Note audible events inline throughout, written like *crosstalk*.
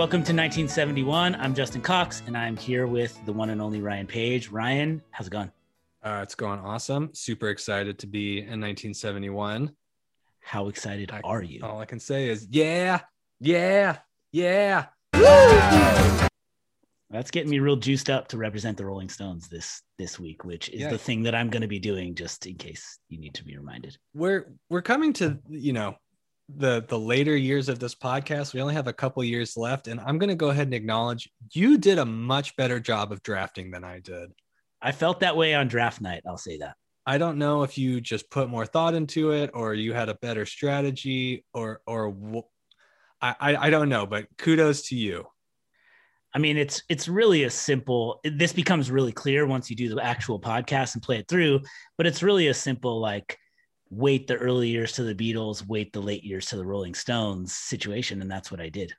Welcome to 1971. I'm Justin Cox, and I'm here with the one and only Ryan Page. Ryan, how's it going? Uh, it's going awesome. Super excited to be in 1971. How excited I- are you? All I can say is, yeah, yeah, yeah. That's getting me real juiced up to represent the Rolling Stones this this week, which is Yeah. the thing that I'm going to be doing just in case you need to be reminded. We're we're coming to you know the the later years of this podcast. We only have a couple years left, and I'm going to go ahead and acknowledge you did a much better job of drafting than I did. I felt that way on draft night. I'll say that. I don't know if you just put more thought into it, or you had a better strategy, or or I, I don't know, but kudos to you. I mean, it's it's really a simple. This becomes really clear once you do the actual podcast and play it through. But it's really a simple like wait the early years to the Beatles, wait the late years to the Rolling Stones situation, and that's what I did.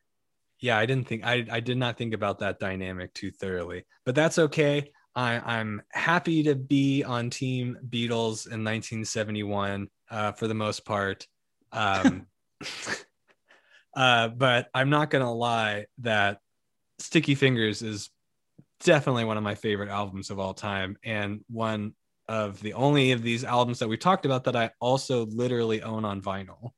Yeah, I didn't think I I did not think about that dynamic too thoroughly, but that's okay. I, I'm happy to be on Team Beatles in 1971 uh, for the most part. Um, *laughs* uh, but I'm not gonna lie that Sticky Fingers is definitely one of my favorite albums of all time, and one of the only of these albums that we talked about that I also literally own on vinyl.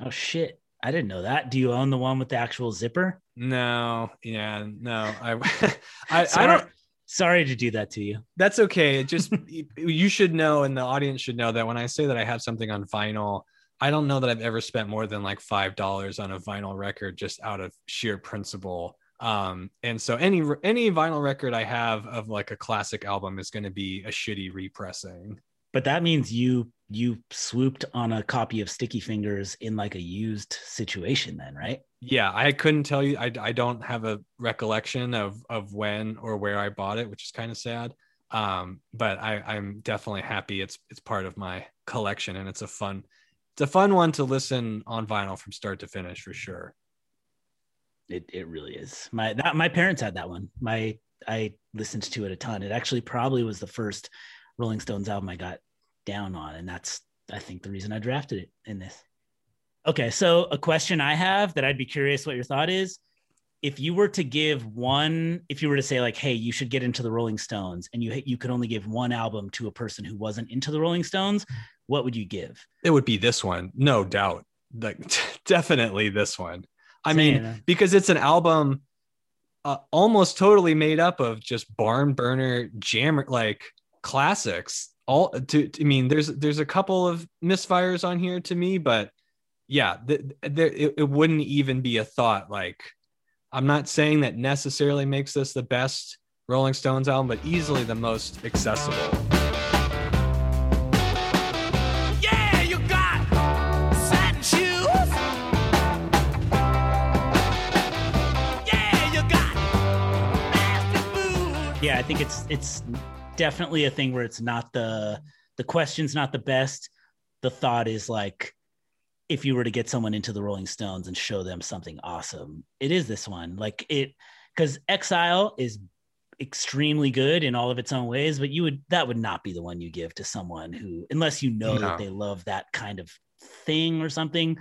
Oh shit! I didn't know that. Do you own the one with the actual zipper? No, yeah, no, I, *laughs* I, I don't. sorry to do that to you. That's okay. It just *laughs* you should know, and the audience should know that when I say that I have something on vinyl, I don't know that I've ever spent more than like five dollars on a vinyl record just out of sheer principle. Um, and so any any vinyl record I have of like a classic album is going to be a shitty repressing. But that means you you swooped on a copy of Sticky Fingers in like a used situation, then, right? Yeah, I couldn't tell you. I, I don't have a recollection of of when or where I bought it, which is kind of sad. Um, but I, I'm definitely happy it's it's part of my collection, and it's a fun it's a fun one to listen on vinyl from start to finish for sure. It it really is. My that my parents had that one. My I listened to it a ton. It actually probably was the first Rolling Stones album I got down on, and that's I think the reason I drafted it in this. Okay, so a question I have that I'd be curious what your thought is. If you were to give one, if you were to say like, "Hey, you should get into the Rolling Stones," and you you could only give one album to a person who wasn't into the Rolling Stones, what would you give? It would be this one, no doubt. Like *laughs* definitely this one. I mean, because it's an album uh, almost totally made up of just barn burner jammer like classics. All to, i mean there's there's a couple of misfires on here to me but yeah th- there it, it wouldn't even be a thought. Like i'm not saying that necessarily makes this the best rolling stones album but easily the most accessible i think it's it's definitely a thing where it's not the the question's not the best. The thought is like if you were to get someone into the rolling stones and show them something awesome it is this one. Like it because exile is extremely good in all of its own ways but you would that would not be the one you give to someone who unless you know No. that they love that kind of thing or something.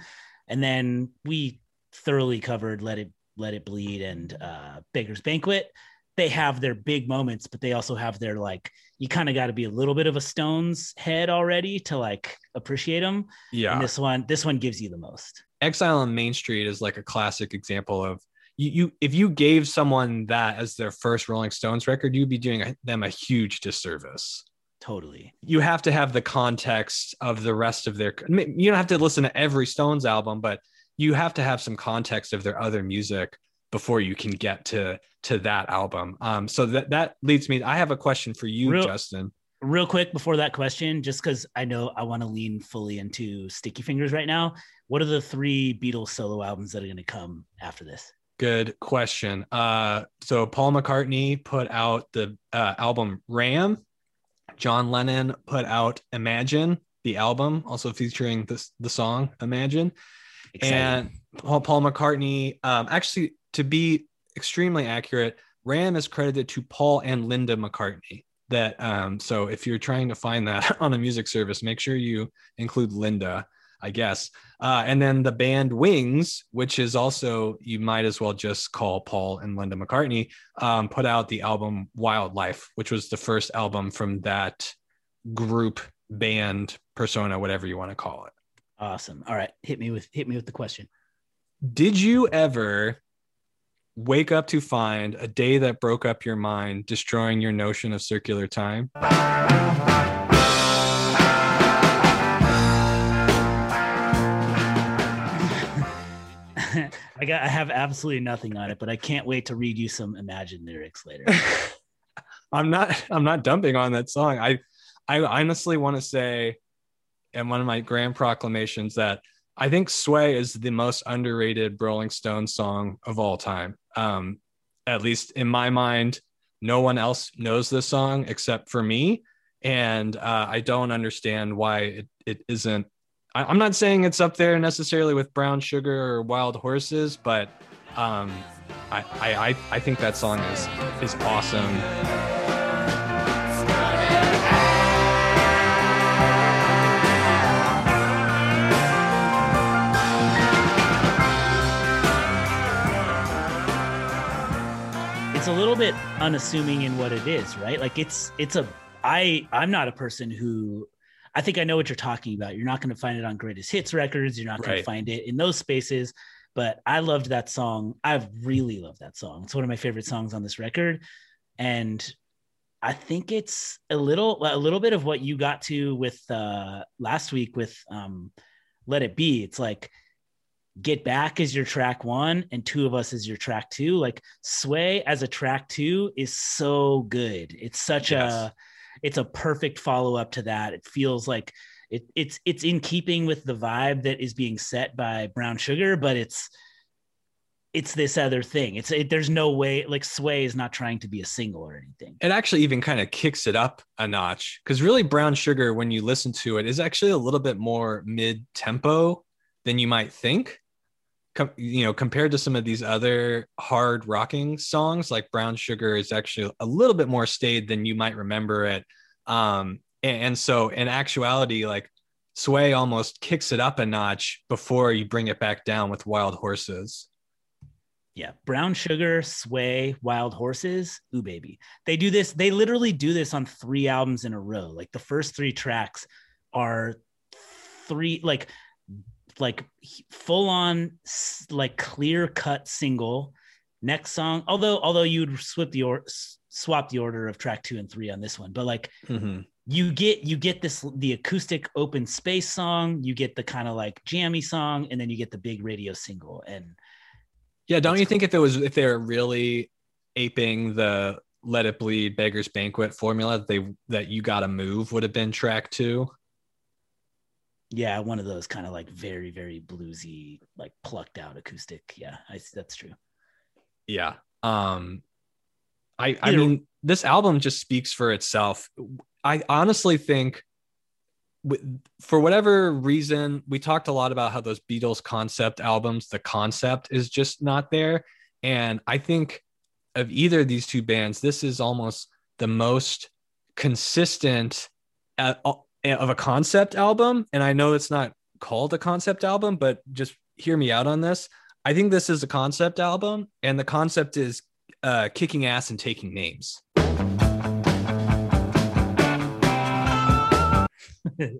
And then we thoroughly covered let it let it bleed and uh Beggars Banquet they have their big moments, but they also have their like you kind of got to be a little bit of a Stones head already to like appreciate them. yeah And this one, this one gives you the most. Exile on Main Street is like a classic example of you, you if you gave someone that as their first Rolling Stones record, you'd be doing them a huge disservice. Totally. You have to have the context of the rest of their you don't have to listen to every Stones album, but you have to have some context of their other music before you can get to to that album. Um so that that leads me I have a question for you, Real- Justin. Real quick before that question, just because I know I want to lean fully into Sticky Fingers right now. What are the three Beatles solo albums that are going to come after this? Good question. Uh, so Paul McCartney put out the uh, album Ram. John Lennon put out Imagine, the album, also featuring this the song Imagine. Exciting. And Paul, Paul McCartney, um, actually, to be extremely accurate, Ram is credited to Paul and Linda McCartney. That um, so if you're trying to find that *laughs* on a music service, make sure you include Linda. I guess. Uh, and then the band Wings, which is also you might as well just call Paul and Linda McCartney, um, put out the album Wild Life, which was the first album from that group band persona, whatever you want to call it. Awesome. All right, hit me with hit me with the question. Did you ever wake up to find a day that broke up your mind, destroying your notion of circular time? *laughs* I got I have absolutely nothing on it, but I can't wait to read you some Imagine lyrics later. *laughs* I'm not I'm not dumping on that song. I I honestly want to say in one of my grand proclamations that I think Sway is the most underrated Rolling Stone song of all time. Um, at least in my mind, no one else knows this song except for me. And uh, I don't understand why it, it isn't. I, I'm not saying it's up there necessarily with Brown Sugar or Wild Horses, but um, I, I- I think that song is is awesome. It's a little bit unassuming in what it is, right? Like it's it's a I I'm not a person who I think I know what you're talking about. You're not going to find it on greatest hits records. You're not going Right. to find it in those spaces. But I loved that song. I've really loved that song. It's one of my favorite songs on this record, and I think it's a little a little bit of what you got to with uh, last week with um, "Let It Be." It's like "Get Back" is your track one, and Two of Us" is your track two. Like "Sway" as a track two is so good. It's such Yes. a it's a perfect follow up to that. It feels like it, it's it's in keeping with the vibe that is being set by Brown Sugar, but it's it's this other thing. It's it, there's no way like Sway is not trying to be a single or anything. it actually even kind of kicks it up a notch because really brown sugar when you listen to it is actually a little bit more mid tempo than you might think Com- you know compared to some of these other hard rocking songs like brown sugar is actually a little bit more staid than you might remember it um and, and so in actuality like sway almost kicks it up a notch before you bring it back down with wild horses Yeah, Brown Sugar, Sway, Wild Horses, Ooh Baby. They do this. They literally do this on three albums in a row. Like the first three tracks are three like like full on like clear cut single. Next song, although although you'd swap the or swap the order of track two and three on this one, but like Mhm. you get you get this the acoustic open space song, you get the kind of like jammy song, and then you get the big radio single. And Yeah, don't you think if it was if they're really aping the "Let It Bleed" Beggars Banquet formula, that they that you got to move would have been track two. Yeah, one of those kind of like very, very bluesy, like plucked out acoustic. Yeah, I, that's true. Yeah. Um, I I Either- mean, this album just speaks for itself. I honestly think, with, for whatever reason, we talked a lot about how those Beatles concept albums, the concept is just not there, and I think of either of these two bands, this is almost the most consistent uh, of a concept album. And I know it's not called a concept album, but just hear me out on this. I think this is a concept album, and the concept is uh, kicking ass and taking names. *laughs* and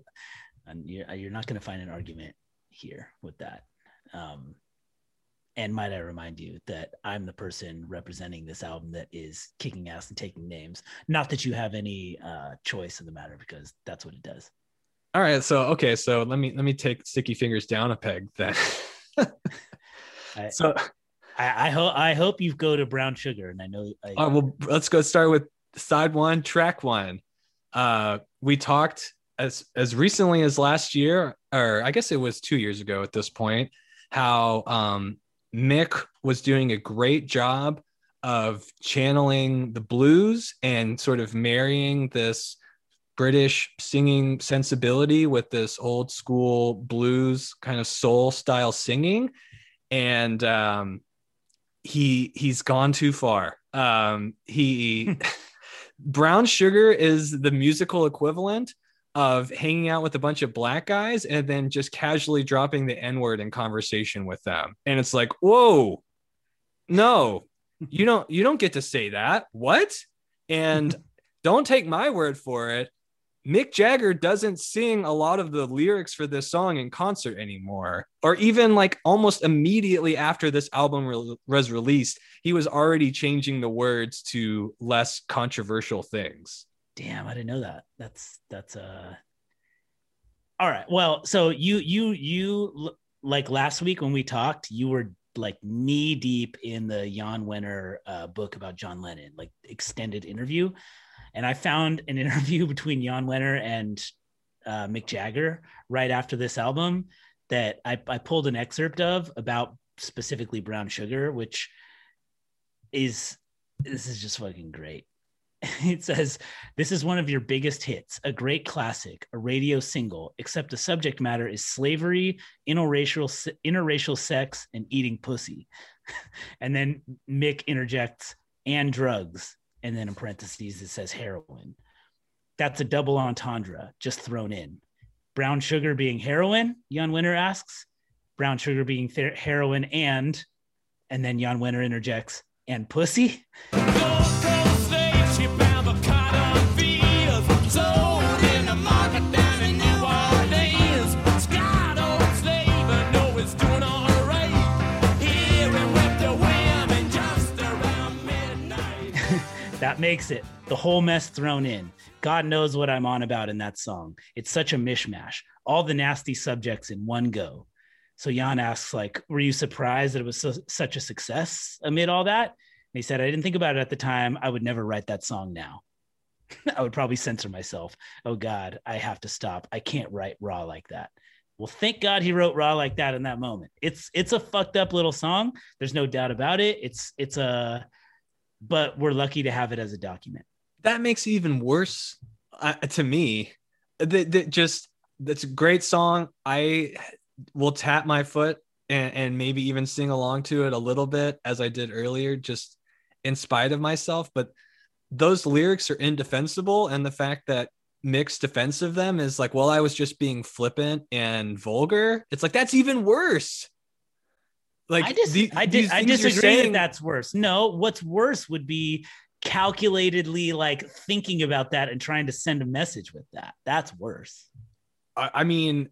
you're, you're not going to find an argument here with that. Um, and might I remind you that I'm the person representing this album that is kicking ass and taking names. Not that you have any uh, choice in the matter, because that's what it does. All right, so okay, so let me let me take sticky fingers down a peg then. *laughs* I, so I, I hope I hope you go to Brown Sugar, and I know. I, Uh, well, let's go start with side one, track one. Uh, we talked as as recently as last year, or I guess it was two years ago at this point, how um, Mick was doing a great job of channeling the blues and sort of marrying this British singing sensibility with this old school blues kind of soul style singing, and um, he he's gone too far. Um, he *laughs* *laughs* brown sugar is the musical equivalent of hanging out with a bunch of black guys and then just casually dropping the N word in conversation with them. And it's like, whoa, no, you don't you don't get to say that. What? And *laughs* don't take my word for it. Mick Jagger doesn't sing a lot of the lyrics for this song in concert anymore, or even like almost immediately after this album re- was released, he was already changing the words to less controversial things. Damn, I didn't know that. That's that's uh all right. Well, so you you you like last week when we talked, you were like knee deep in the Jan Wenner uh, book about John Lennon, like extended interview. And I found an *laughs* interview between Jan Wenner and uh, Mick Jagger right after this album that I, I pulled an excerpt of about specifically Brown Sugar, which is this is just fucking great. *laughs* It says, This is one of your biggest hits, a great classic, a radio single, except the subject matter is slavery, interracial, interracial sex, and eating pussy. *laughs* and then Mick interjects, and drugs. And then in parentheses, it says heroin. That's a double entendre just thrown in. Brown sugar being heroin, Jan Wenner asks. Brown sugar being ther- heroin and, and then Jan Wenner interjects, and pussy. *laughs* That makes it the whole mess thrown in. God knows what I'm on about in that song. It's such a mishmash. All the nasty subjects in one go. So Jan asks, like, were you surprised that it was so, such a success amid all that? And he said, I didn't think about it at the time. I would never write that song now. *laughs* I would probably censor myself. Oh God, I have to stop. I can't write raw like that. Well, thank God he wrote raw like that in that moment. It's it's a fucked up little song. There's no doubt about it. It's it's a, but we're lucky to have it as a document. that makes it even worse uh, to me. That, that just that's a great song. I will tap my foot and, and maybe even sing along to it a little bit as I did earlier, just in spite of myself. But those lyrics are indefensible, and the fact that Mick's defense of them is like, well, I was just being flippant and vulgar. It's like that's even worse. Like I just the- I did I disagree saying- that that's worse. No, what's worse would be calculatedly like thinking about that and trying to send a message with that. That's worse. I, I mean,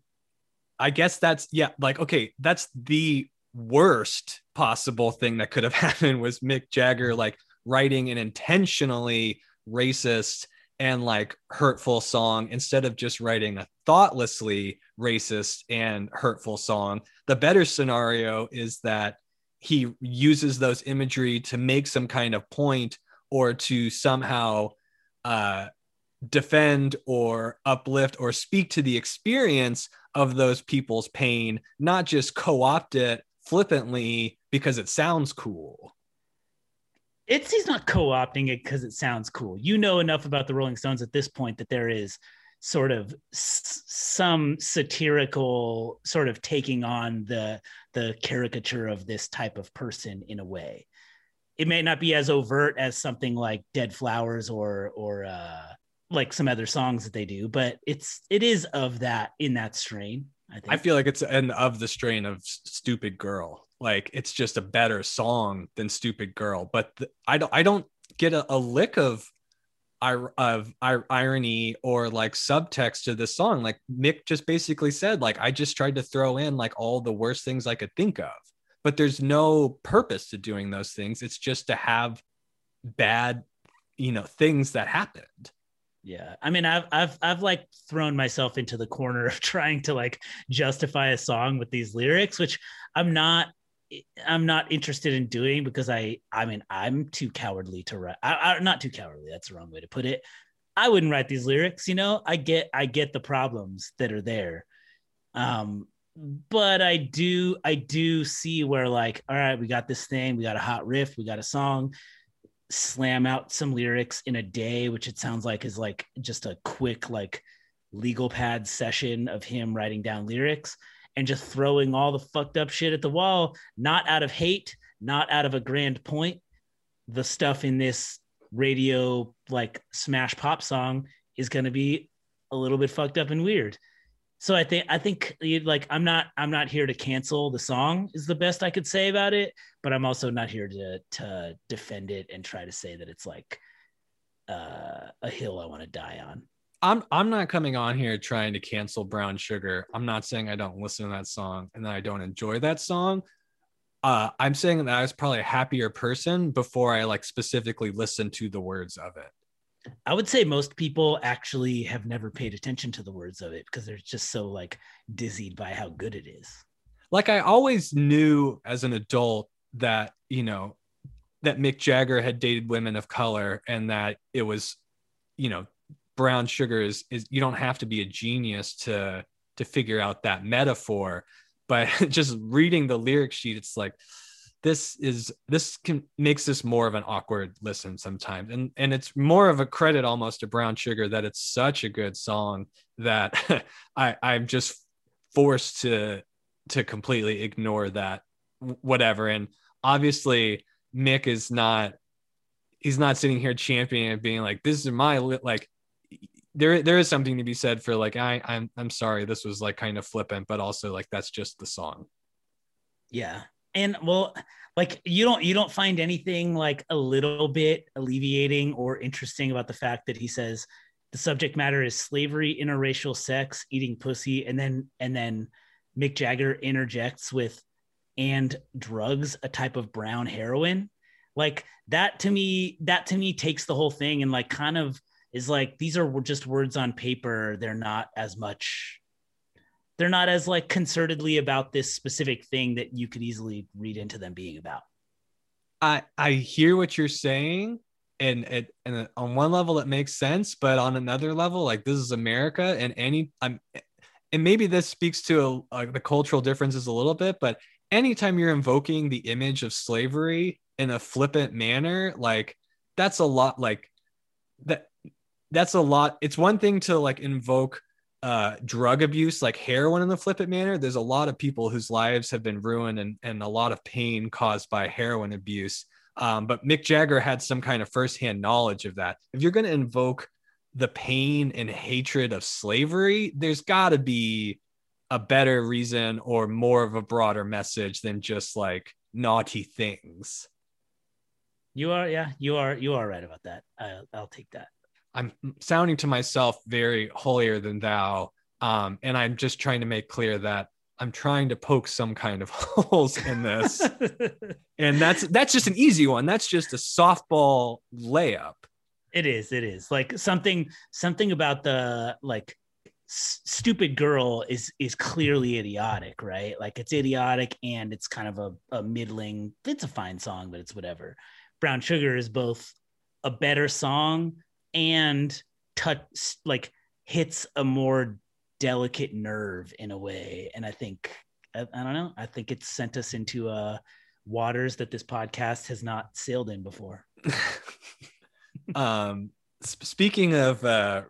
I guess that's yeah, like okay, that's the worst possible thing that could have *laughs* happened was Mick Jagger like writing an intentionally racist and like hurtful song instead of just writing a thoughtlessly racist and hurtful song. The better scenario is that he uses those imagery to make some kind of point or to somehow uh defend or uplift or speak to the experience of those people's pain, not just co opt it flippantly because it sounds cool. It's he's not co-opting it because it sounds cool. You know enough about the Rolling Stones at this point that there is sort of s- some satirical sort of taking on the the caricature of this type of person in a way. It may not be as overt as something like Dead Flowers or or uh, like some other songs that they do, but it's it is of that in that strain. I think. I feel like it's an of the strain of Stupid Girl. Like it's just a better song than Stupid Girl. But I don't I don't get a, a lick of of irony or like subtext to this song. Like Mick just basically said, like I just tried to throw in like all the worst things I could think of. But there's no purpose to doing those things. It's just to have bad, you know, things that happened. Yeah. I mean, I've I've I've like thrown myself into the corner of *laughs* trying to like justify a song with these lyrics, which I'm not I'm not interested in doing because I I mean I'm too cowardly to write. I, I not too cowardly. That's the wrong way to put it. I wouldn't write these lyrics. You know, I get I get the problems that are there. Um, but I do I do see where like, all right, we got this thing, we got a hot riff, we got a song slam out some lyrics in a day, which it sounds like is like just a quick like legal pad session of him writing down lyrics and just throwing all the fucked up shit at the wall, not out of hate, not out of a grand point. The stuff in this radio like smash pop song is going to be a little bit fucked up and weird. So I think I think like I'm not I'm not here to cancel the song is the best I could say about it, but I'm also not here to to defend it and try to say that it's like uh, a hill I want to die on. I'm I'm not coming on here trying to cancel Brown Sugar. I'm not saying I don't listen to that song and that I don't enjoy that song. Uh, I'm saying that I was probably a happier person before I like specifically listened to the words of it. I would say most people actually have never paid attention to the words of it because they're just so like dizzied by how good it is. Like I always knew as an adult that you know that Mick Jagger had dated women of color and that it was, you know, brown sugar is is you don't have to be a genius to to figure out that metaphor but *laughs* just reading the lyric sheet it's like this is this can makes this more of an awkward listen sometimes. And and it's more of a credit almost to brown sugar that it's such a good song that *laughs* i i'm just forced to to completely ignore that whatever. And obviously mick is not he's not sitting here championing and being like this is my li-" like there there is something to be said for like I I'm I'm sorry this was like kind of flippant but also like that's just the song. Yeah. And well, like you don't you don't find anything like a little bit alleviating or interesting about the fact that he says the subject matter is slavery, interracial sex, eating pussy, and then and then Mick Jagger interjects with and drugs, a type of brown heroin. Like that to me, that to me takes the whole thing and like kind of is like these are just words on paper. They're not as much they're not as like concertedly about this specific thing that you could easily read into them being about. I I hear what you're saying and it and on one level it makes sense but on another level like this is America and any I'm and maybe this speaks to uh, the cultural differences a little bit but anytime you're invoking the image of slavery in a flippant manner like that's a lot like that that's a lot. It's one thing to like invoke uh drug abuse like heroin in the flippant manner. There's a lot of people whose lives have been ruined and and a lot of pain caused by heroin abuse. Um, but mick jagger had some kind of firsthand knowledge of that. If you're going to invoke the pain and hatred of slavery there's got to be a better reason or more of a broader message than just like naughty things. You are, yeah, you are, you are right about that. I, I'll take that. I'm sounding to myself very holier than thou. Um, and I'm just trying to make clear that I'm trying to poke some kind of *laughs* holes in this. *laughs* and that's that's just an easy one. That's just a softball layup. it is, it is like something, something about the like s- stupid girl is is clearly idiotic, right? Like it's idiotic and it's kind of a, a middling. It's a fine song, but it's whatever. Brown Sugar is both a better song and touch like hits a more delicate nerve in a way. And i think I, I don't know i think it's sent us into uh waters that this podcast has not sailed in before. *laughs* Um, sp- speaking of uh,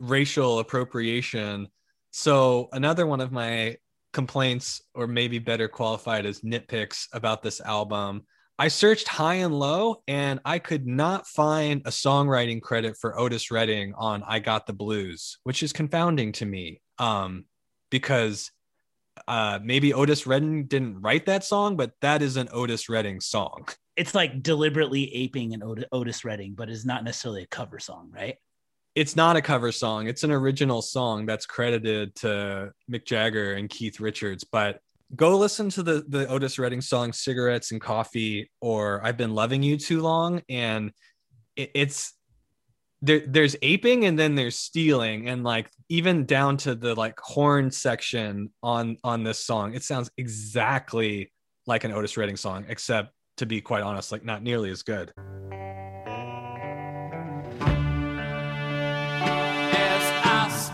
racial appropriation, so another one of my complaints, or maybe better qualified as nitpicks about this album, I searched high and low, and I could not find a songwriting credit for Otis Redding on "I Got the Blues," which is confounding to me, um, because uh, maybe Otis Redding didn't write that song, but that is an Otis Redding song. it's like deliberately aping an Ot- otis redding but is not necessarily a cover song right it's not a cover song. It's an original song that's credited to Mick Jagger and Keith Richards. But go listen to the the Otis Redding song "Cigarettes and Coffee" or "I've Been Loving You Too Long," and it, it's there. There's aping and then there's stealing, and like even down to the like horn section on on this song, it sounds exactly like an Otis Redding song, except to be quite honest, like not nearly as good. as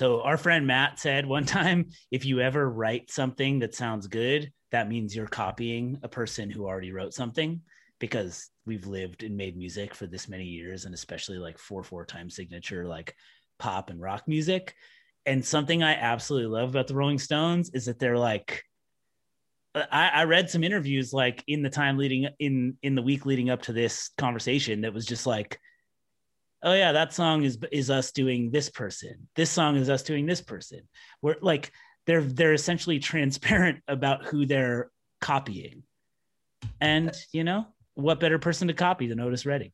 so our friend matt said one time if you ever write something that sounds good that means you're copying a person who already wrote something because we've lived and made music for this many years and especially like four four time signature like pop and rock music. And something i absolutely love about the rolling stones is that they're like I, I read some interviews like in the time leading in in the week leading up to this conversation that was just like oh yeah that song is is us doing this person. This song is us doing this person. We're like they're they're essentially transparent *laughs* about who they're copying. And you know what better person to copy than otis redding?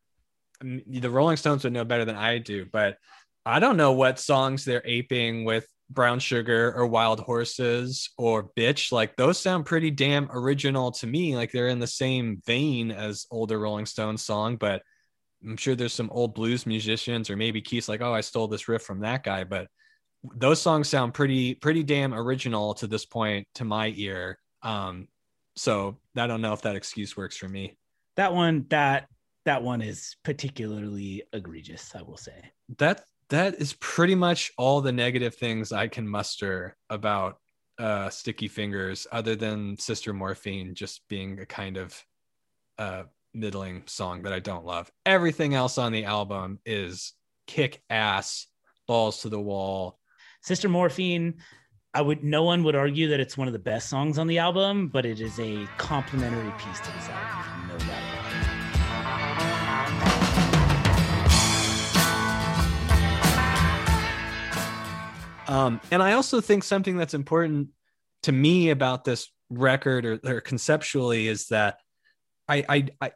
The Rolling Stones would know better than I do, but I don't know what songs they're aping with Brown Sugar or Wild Horses or Bitch. Like those sound pretty damn original to me. Like they're in the same vein as older Rolling Stones song, but I'm sure there's some old blues musicians or maybe Keith's like, oh, I stole this riff from that guy. But those songs sound pretty, pretty damn original to this point to my ear. Um, so I don't know if that excuse works for me. that one that that one is particularly egregious i will say that that is pretty much all the negative things I can muster about uh sticky fingers other than sister morphine just being a kind of uh middling song that I don't love. Everything else on the album is kick ass, balls to the wall. sister morphine i would no one would argue that it's one of the best songs on the album but it is a complementary piece to this album no doubt. Um, and I also think something that's important to me about this record or, or conceptually is that I, I, I,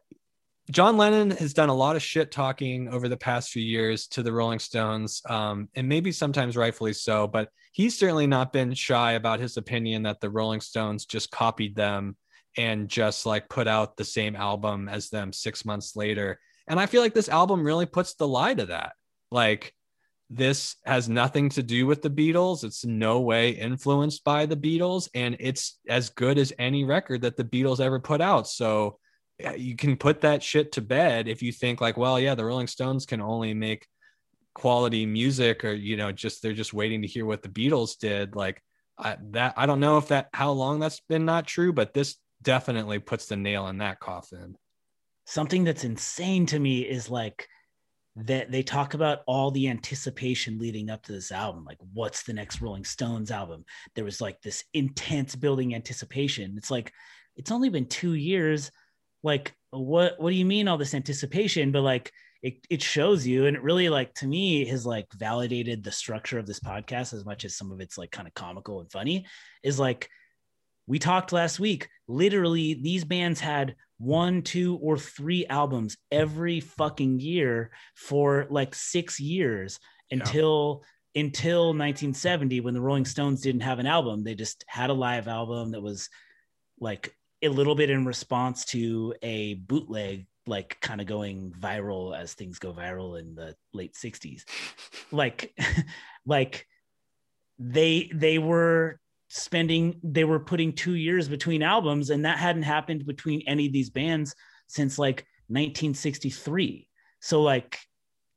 John Lennon has done a lot of shit talking over the past few years to the Rolling Stones, um, and maybe sometimes rightfully so, but he's certainly not been shy about his opinion that the Rolling Stones just copied them and just like put out the same album as them six months later. And I feel like this album really puts the lie to that. Like, this has nothing to do with the Beatles. It's no way influenced by the Beatles, and it's as good as any record that the Beatles ever put out. So Eh, you can put that shit to bed if you think like, well, yeah, the Rolling Stones can only make quality music, or you know, just they're just waiting to hear what the Beatles did. Like I, that, I don't know if that how long that's been not true, but this definitely puts the nail in that coffin. something that's insane to me is like that they talk about all the anticipation leading up to this album like what's the next rolling stones album there was like this intense building anticipation it's like it's only been two years like what what do you mean all this anticipation? But like it, it shows you and it really like to me has like validated the structure of this podcast as much as some of it's like kind of comical and funny is like we talked last week. Literally these bands had one two or three albums every fucking year for like six years until until 1970 when the rolling stones didn't have an album. They just had a live album that was like a little bit in response to a bootleg like kind of going viral as things go viral in the late 60s like *laughs* like they they were spending they were putting two years between albums and that hadn't happened between any of these bands since like 1963 so like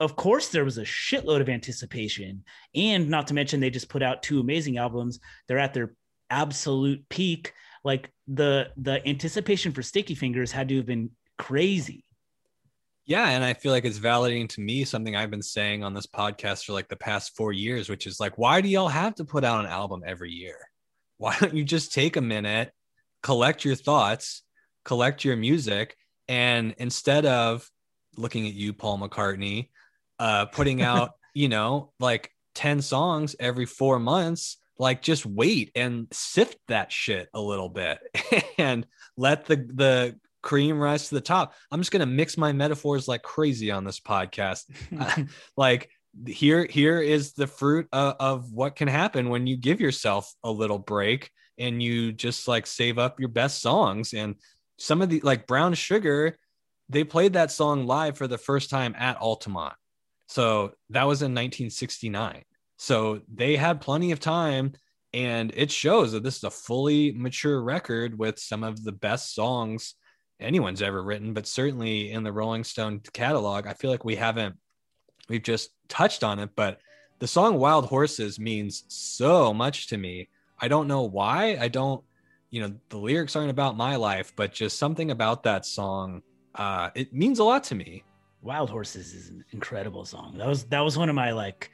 of course there was a shitload of anticipation and not to mention they just put out two amazing albums. They're at their absolute peak like the the anticipation for sticky fingers had to have been crazy Yeah, and I feel like it's validating to me something I've been saying on this podcast for like the past four years, which is like, why do y'all have to put out an album every year? Why don't you just take a minute, collect your thoughts, collect your music, and instead of looking at you, Paul McCartney, uh, putting out, *laughs* you know, like 10 songs every four months, like just wait and sift that shit a little bit *laughs* and let the the cream rise to the top. I'm just gonna mix my metaphors like crazy on this podcast. *laughs* *laughs* like here here is the fruit of, of what can happen when you give yourself a little break and you just like save up your best songs and some of the like brown sugar they played that song live for the first time at altamont so that was in 1969 so they had plenty of time and it shows that this is a fully mature record with some of the best songs anyone's ever written but certainly in the rolling stone catalog i feel like we haven't we've just touched on it but the song wild horses means so much to me i don't know why i don't you know the lyrics aren't about my life but just something about that song uh, it means a lot to me. Wild Horses is an incredible song. That was that was one of my like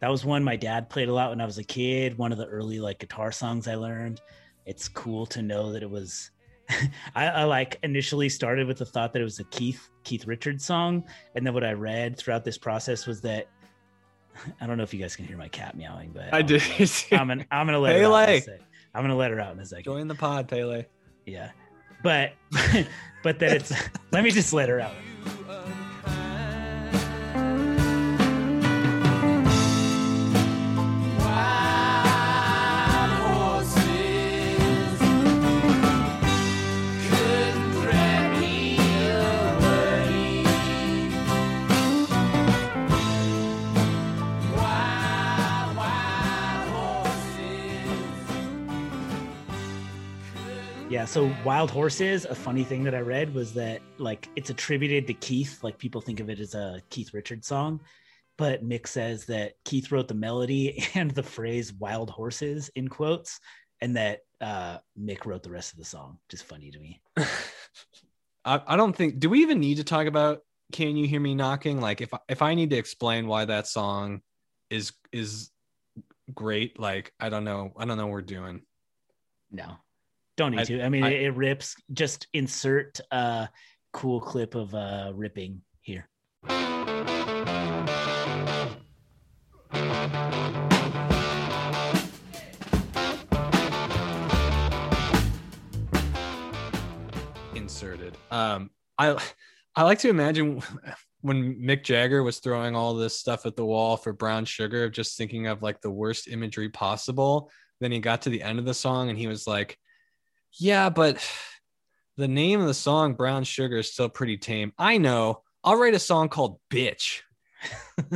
that was one my dad played a lot when I was a kid. One of the early like guitar songs I learned. It's cool to know that it was *laughs* I, I like initially started with the thought that it was a Keith Keith Richards song, and then what I read throughout this process was that I don't know if you guys can hear my cat meowing, but I I'm did. gonna- I'm gonna, I'm gonna let her out in a Pele. sec. I'm gonna let her out in a second. Join the pod, Pele. Yeah, but *laughs* but that it's let me just let her out. Yeah, so Wild Horses, a funny thing that I read was that like it's attributed to Keith, like people think of it as a Keith Richards song, but Mick says that Keith wrote the melody *laughs* and the phrase wild horses in quotes, and that uh Mick wrote the rest of the song. Just funny to me. *laughs* I, I don't think. Do we even need to talk about "Can You Hear Me Knocking"? Like, if if I need to explain why that song is is great, like I don't know. I don't know what we're doing. No. Don't need I- to. I mean I- it, it rips. Just insert a cool clip of uh ripping here. Inserted. Um, I I like to imagine *laughs* when Mick Jagger was throwing all this stuff at the wall for Brown Sugar, just thinking of like the worst imagery possible. Then he got to the end of the song and he was like, "Yeah, but *sighs* the name of the song Brown Sugar is still pretty tame. I know. I'll write a song called Bitch." *laughs*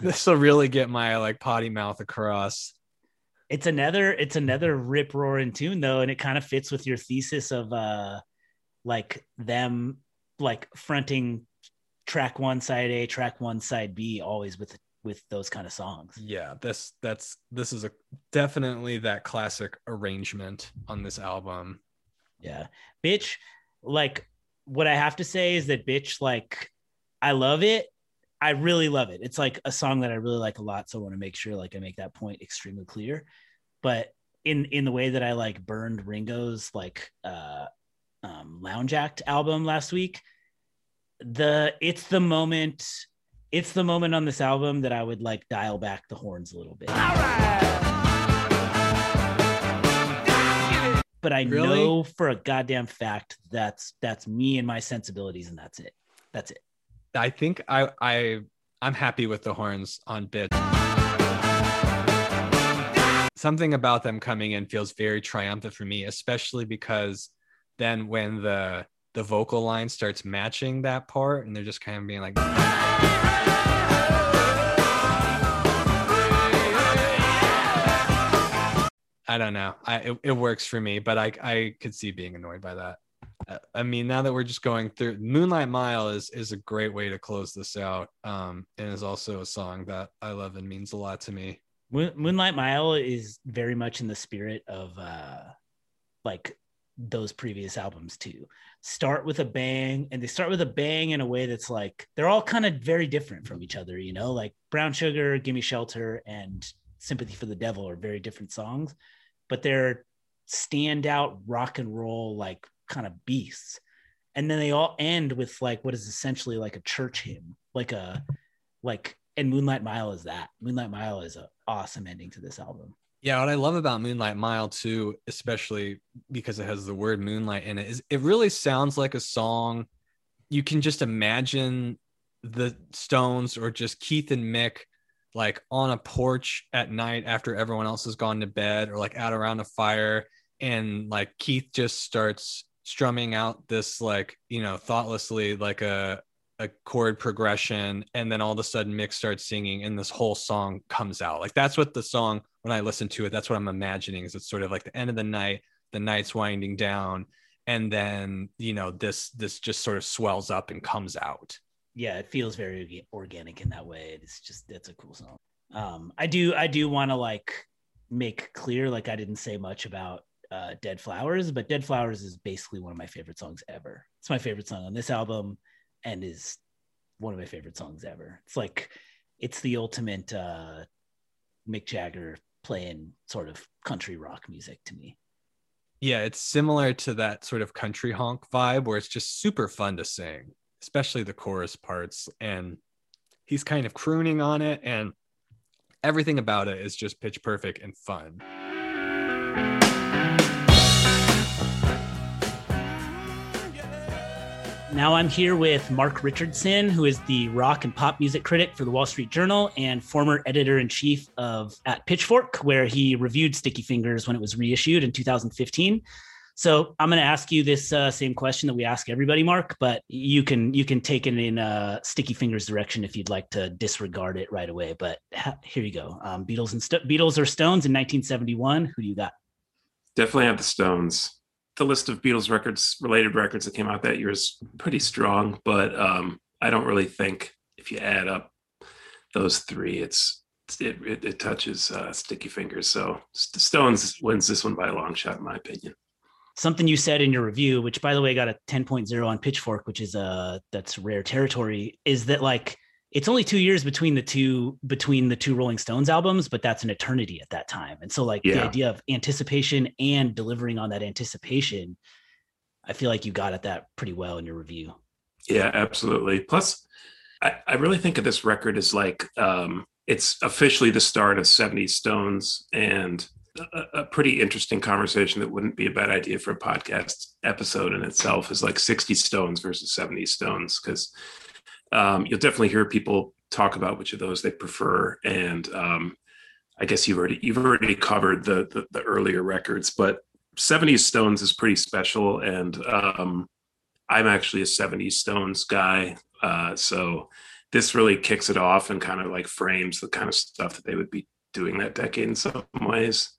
this will really get my like potty mouth across. it's another it's another rip roaring tune though and it kind of fits with your thesis of uh like them like fronting track one side a track one side b always with with those kind of songs. Yeah, this that's this is a definitely that classic arrangement on this album. yeah. Bitch like what i have to say is that bitch like i love it. I really love it. It's like a song that i really like a lot so i want to make sure like i make that point extremely clear. But in in the way that i like burned ringo's like uh um lounge act album last week the it's the moment it's the moment on this album that i would like dial back the horns a little bit but i Really? know for a goddamn fact that's that's me and my sensibilities and that's it that's it I think I I I'm happy with the horns on bit. Something about them coming in feels very triumphant for me, especially because then when the the vocal line starts matching that part and they're just kind of being like I don't know. I it, it works for me, but I I could see being annoyed by that. I mean, now that we're just going through Moonlight Mile is is a great way to close this out. Um, and is also a song that I love and means a lot to me. Moon, Moonlight Mile is very much in the spirit of uh like those previous albums too. Start with a bang and they start with a bang in a way that's like they're all kind of very different from each other, you know? Like Brown Sugar, Gimme Shelter and Sympathy for the Devil are very different songs, but they're standout rock and roll like kind of beasts. And then they all end with like what is essentially like a church hymn, like a like and Moonlight Mile is that. Moonlight Mile is an awesome ending to this album. Yeah, what I love about Moonlight Mile too, especially because it has the word moonlight in it, is it really sounds like a song. You can just imagine the Stones or just Keith and Mick like on a porch at night after everyone else has gone to bed or like out around a fire and like Keith just starts strumming out this like, you know, thoughtlessly like a a chord progression and then all of a sudden Mick starts singing and this whole song comes out. Like that's what the song when I listen to it, that's what I'm imagining is it's sort of like the end of the night, the night's winding down and then, you know, this this just sort of swells up and comes out. Yeah, it feels very organic in that way. It's just it's a cool song. Um, I do I do want to like make clear, like I didn't say much about uh, Dead Flowers, but Dead Flowers is basically one of my favorite songs ever. It's my favorite song on this album and is one of my favorite songs ever. It's like it's the ultimate uh, Mick Jagger playing sort of country rock music to me. Yeah, it's similar to that sort of country honk vibe where it's just super fun to sing, especially the chorus parts. And he's kind of crooning on it, and everything about it is just pitch perfect and fun. Now I'm here with Mark Richardson, who is the rock and pop music critic for the Wall Street Journal and former editor in chief of at Pitchfork, where he reviewed Sticky Fingers when it was reissued in 2015. So I'm going to ask you this uh, same question that we ask everybody, Mark, but you can you can take it in uh, Sticky Fingers direction if you'd like to disregard it right away. But ha- here you go. Um, Beatles and Beatles or Stones in 1971. Who do you got? Definitely have the Stones. The list of Beatles records, related records that came out that year is pretty strong, but um, I don't really think if you add up those three, it's it it, it touches uh, Sticky Fingers. So Stones wins this one by a long shot, in my opinion. something you said in your review, which by the way got a 10.0 on Pitchfork, which is uh that's rare territory, is that like it's only two years between the two between the two Rolling Stones albums, but that's an eternity at that time. And so like the idea of anticipation and delivering on that anticipation, I feel like you got at that pretty well in your review. Yeah, absolutely. Plus, I, I really think of this record as like um, it's officially the start of 70s Stones and a, a pretty interesting conversation that wouldn't be a bad idea for a podcast episode in itself is like 60 Stones versus 70 Stones because um, you'll definitely hear people talk about which of those they prefer and um, I guess you've already you've already covered the, the the earlier records, but 70s Stones is pretty special and um, I'm actually a 70s Stones guy. Uh, so this really kicks it off and kind of like frames the kind of stuff that they would be doing that decade in some ways.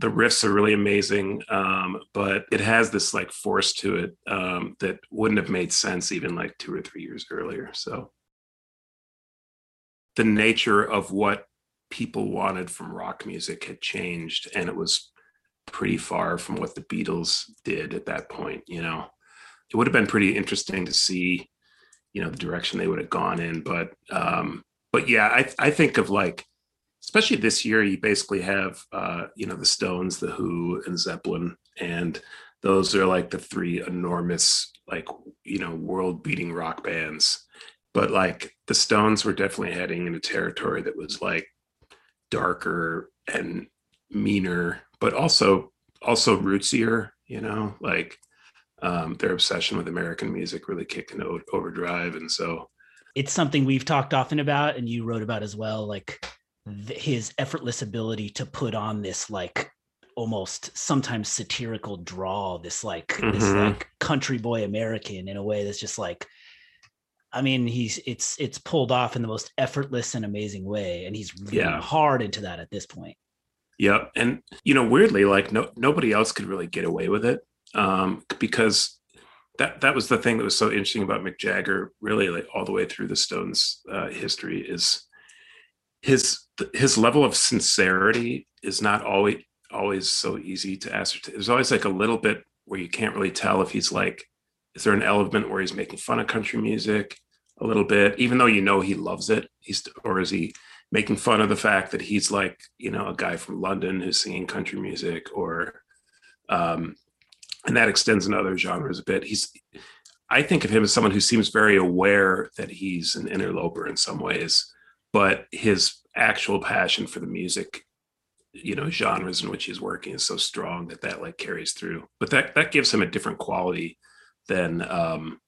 The riffs are really amazing, um, but it has this like force to it um, that wouldn't have made sense even like two or three years earlier. So the nature of what people wanted from rock music had changed, and it was pretty far from what the Beatles did at that point, you know it would have been pretty interesting to see you know the direction they would have gone in but um but yeah i i think of like especially this year you basically have uh you know the stones the who and zeppelin and those are like the three enormous like you know world beating rock bands but like the stones were definitely heading into territory that was like darker and meaner but also also rootsier you know like um, their obsession with American music really kicked overdrive. And so, It's something we've talked often about, and you wrote about as well, like th- his effortless ability to put on this like almost sometimes satirical drawl, this like this Mhm. like country boy American in a way that's just like I mean, he's it's it's pulled off in the most effortless and amazing way, and he's really Yeah. hard into that at this point. yeah. And, you know, weirdly, like no, nobody else could really get away with it um, because that, that was the thing that was so interesting about Mick Jagger, really like all the way through the Stones uh, history is his, his level of sincerity is not always, always so easy to ascertain. There's always like a little bit where you can't really tell if he's like, is there an element where he's making fun of country music a little bit, even though you know he loves it? He's or is he making fun of the fact that he's like you know a guy from London who's singing country music, or um, and that extends in other genres a bit. He's I think of him as someone who seems very aware that he's an interloper in some ways, but his actual passion for the music you know genres in which he's working is so strong that that like carries through. But that that gives him a different quality than um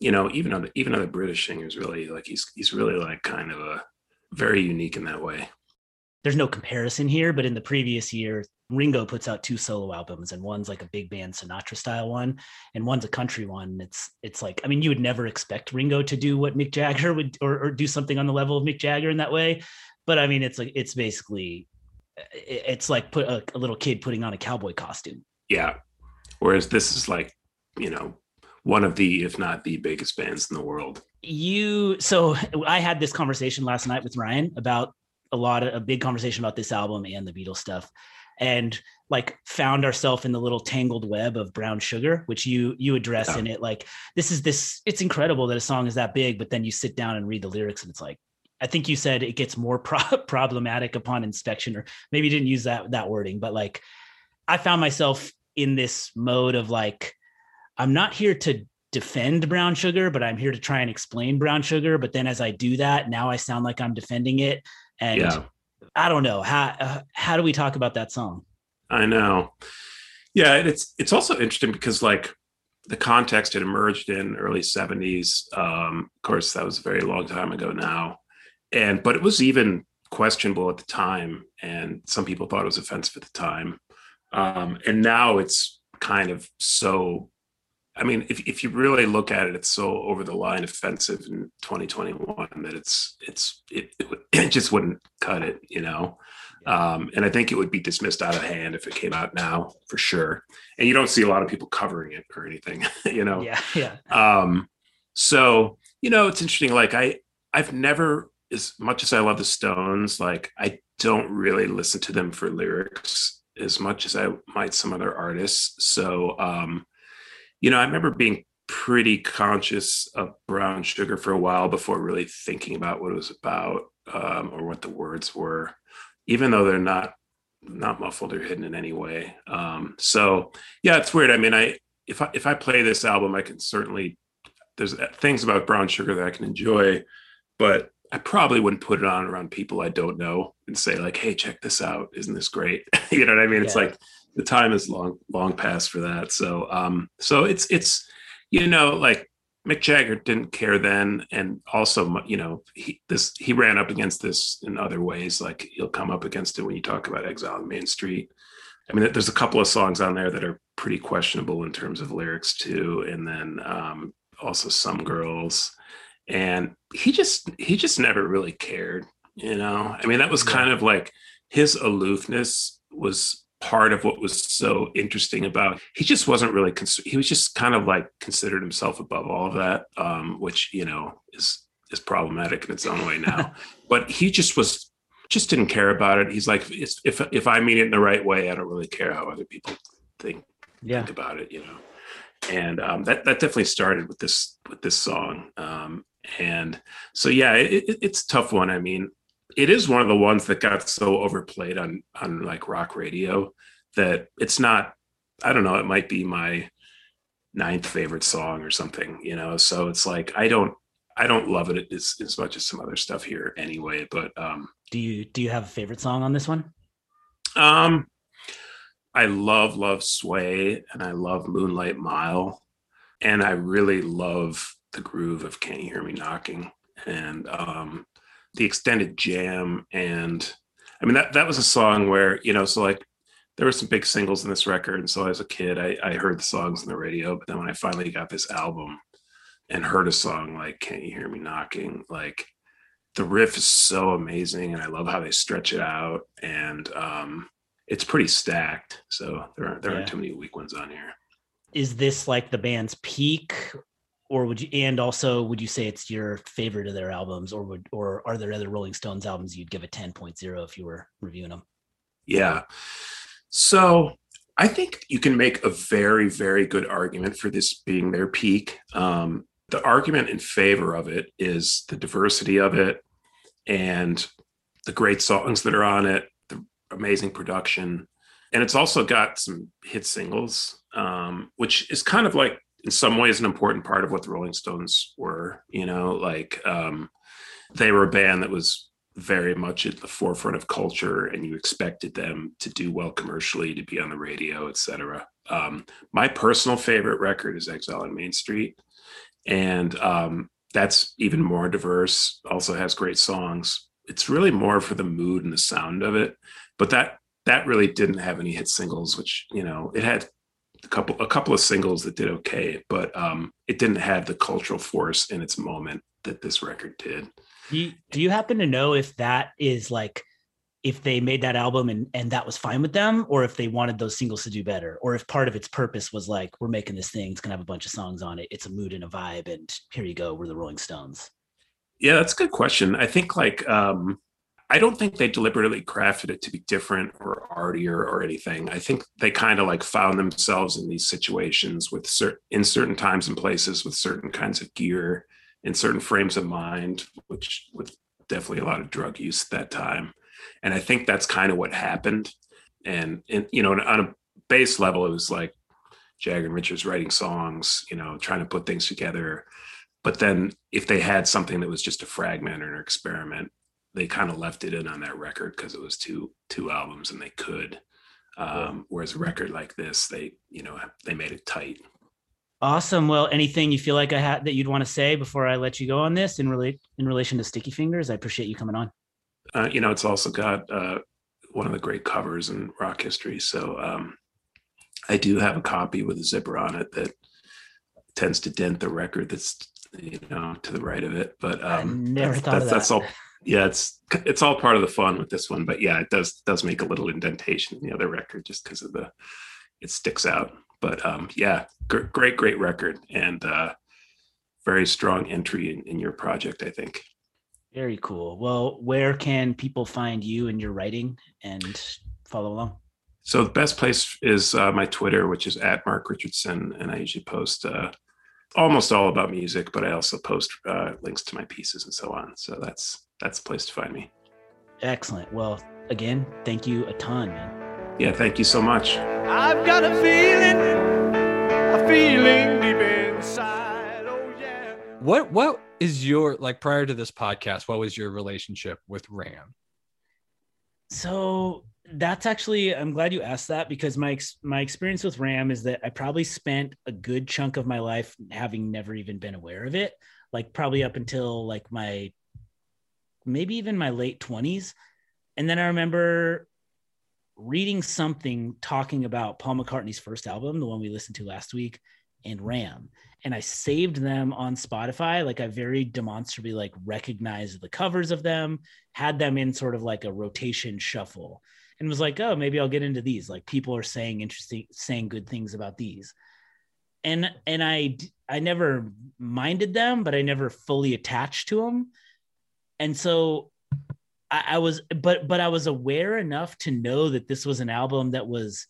you know even other even other british singers really like he's he's really like kind of a very unique in that way There's no comparison here, but in the previous year, Ringo puts out two solo albums, and one's like a big band Sinatra style one, and one's a country one. It's it's like I mean, you would never expect Ringo to do what Mick Jagger would, or, or do something on the level of Mick Jagger in that way. But I mean, it's like it's basically it's like put a, a little kid putting on a cowboy costume. yeah whereas this is like you know one of the if not the biggest bands in the world you so i had this conversation last night with ryan about a lot of a big conversation about this album and the beatles stuff and like found ourselves in the little tangled web of brown sugar which you you address Yeah. in it like this is this it's incredible that a song is that big but then you sit down and read the lyrics and it's like i think you said it gets more *laughs* pro- problematic upon inspection or maybe you didn't use that that wording but like i found myself in this mode of like i'm not here to defend brown sugar but i'm here to try and explain brown sugar but then as i do that now i sound like i'm defending it and Yeah. i don't know how uh, how do we talk about that song I know. Yeah, it's it's also interesting because like the context it emerged in early 70s. Um, of course, that was a very long time ago now. And but it was even questionable at the time, and some people thought it was offensive at the time. Um, and now it's kind of so I mean, if, if you really look at it, it's so over the line offensive in 2021 that it's it's it, it, *clears throat* it just wouldn't cut it, you know. Um, and I think it would be dismissed out of hand if it came out now for sure. And you don't see a lot of people covering it or anything, *laughs* you know. yeah yeah Um, so you know, it's interesting. Like I, I've never, as much as I love the Stones, like I don't really listen to them for lyrics as much as I might some other artists. So, um, you know, I remember being pretty conscious of Brown Sugar for a while before really thinking about what it was about um, or what the words were, even though they're not not muffled or hidden in any way. Um, so yeah, it's weird. I mean, I if I if I play this album, I can certainly there's things about brown sugar that I can enjoy, but I probably wouldn't put it on around people I don't know and say like, "Hey, check this out! Isn't this great?" *laughs* you know what I mean? It's like the time is long long past for that. So um, so it's it's you know like Mick Jagger didn't care then, and also you know he this he ran up against this in other ways. Like he'll come up against it when you talk about Exile on Main Street. I mean, there's a couple of songs on there that are pretty questionable in terms of lyrics too, and then um, also some girls. And he just he just never really cared, you know. I mean, that was kind of like his aloofness was part of what was so interesting about. He just wasn't really. Cons- he was just kind of like considered himself above all of that, um, which you know is is problematic in its own way now. *laughs* but he just was just didn't care about it. He's like, if if if I mean it in the right way, I don't really care how other people think yeah think about it, you know. And um, that that definitely started with this with this song. Um, and so yeah, it, it, it's a tough one. I mean, it is one of the ones that got so overplayed on on like rock radio that it's not. I don't know. It might be my ninth favorite song or something, you know. So it's like I don't I don't love it as, as much as some other stuff here anyway. But um, do you do you have a favorite song on this one um, I love Love Sway and I love Moonlight Mile. And I really love the groove of Can't You Hear Me Knocking and um, the extended jam. And I mean, that, that was a song where, you know, so like there were some big singles in this record. And so as a kid, I, I heard the songs on the radio. But then when I finally got this album and heard a song like Can't You Hear Me Knocking, like the riff is so amazing. And I love how they stretch it out. And, um, it's pretty stacked. So there aren't there aren't too many weak ones on here. is this like the band's peak or would you and also would you say it's your favorite of their albums or would or are there other rolling stones albums you'd give a 10.0 if you were reviewing them Yeah. So I think you can make a very, very good argument for this being their peak. Um, the argument in favor of it is the diversity of it and the great songs that are on it, the amazing production. And it's also got some hit singles, um, which is kind of like, in some ways, an important part of what the Rolling Stones were. You know, like um, they were a band that was very much at the forefront of culture and you expected them to do well commercially to be on the radio etc um, my personal favorite record is exile on main street and um, that's even more diverse also has great songs it's really more for the mood and the sound of it but that that really didn't have any hit singles which you know it had a couple a couple of singles that did okay but um, it didn't have the cultural force in its moment that this record did do you, do you happen to know if that is like if they made that album and and that was fine with them or if they wanted those singles to do better or if part of its purpose was like we're making this thing it's gonna have a bunch of songs on it it's a mood and a vibe and here you go we're the rolling stones Yeah, that's a good question. I think like um I don't think they deliberately crafted it to be different or artier or anything. I think they kind of like found themselves in these situations with certain in certain times and places with certain kinds of gear in certain frames of mind, which with definitely a lot of drug use at that time. And I think that's kind of what happened. And, and you know, on a base level, it was like Jagger and Richards writing songs, you know, trying to put things together. But then if they had something that was just a fragment or an experiment, they kind of left it in on that record because it was two two albums and they could. Um, whereas a record like this, they you know they made it tight. Awesome. Well, anything you feel like I had that you'd want to say before I let you go on this in relate in relation to Sticky Fingers? I appreciate you coming on. Uh, you know, it's also got uh, one of the great covers in rock history. So um, I do have a copy with a zipper on it that tends to dent the record that's you know to the right of it. But I um, never that's, thought of that's, that's all. Yeah, it's it's all part of the fun with this one. But yeah, it does does make a little indentation in the other record just because of the it sticks out. But um, yeah, gr- great great record and uh, very strong entry in, in your project. I think. Very cool. Well, where can people find you and your writing and follow along? So the best place is uh, my Twitter, which is at Mark Richardson, and I usually post uh, almost all about music, but I also post uh, links to my pieces and so on. So that's that's the place to find me. Excellent. Well, again, thank you a ton, man. Yeah, thank you so much. I've got a feeling, a feeling deep inside. Oh yeah. What what is your like prior to this podcast? What was your relationship with Ram? So that's actually I'm glad you asked that because my ex- my experience with Ram is that I probably spent a good chunk of my life having never even been aware of it, like probably up until like my maybe even my late 20s. And then I remember reading something talking about Paul McCartney's first album, the one we listened to last week, and Ram. And I saved them on Spotify. Like I very demonstrably like recognized the covers of them, had them in sort of like a rotation shuffle, and was like, oh, maybe I'll get into these. Like people are saying interesting, saying good things about these. And and I I never minded them, but I never fully attached to them. And so I, I was, but but I was aware enough to know that this was an album that was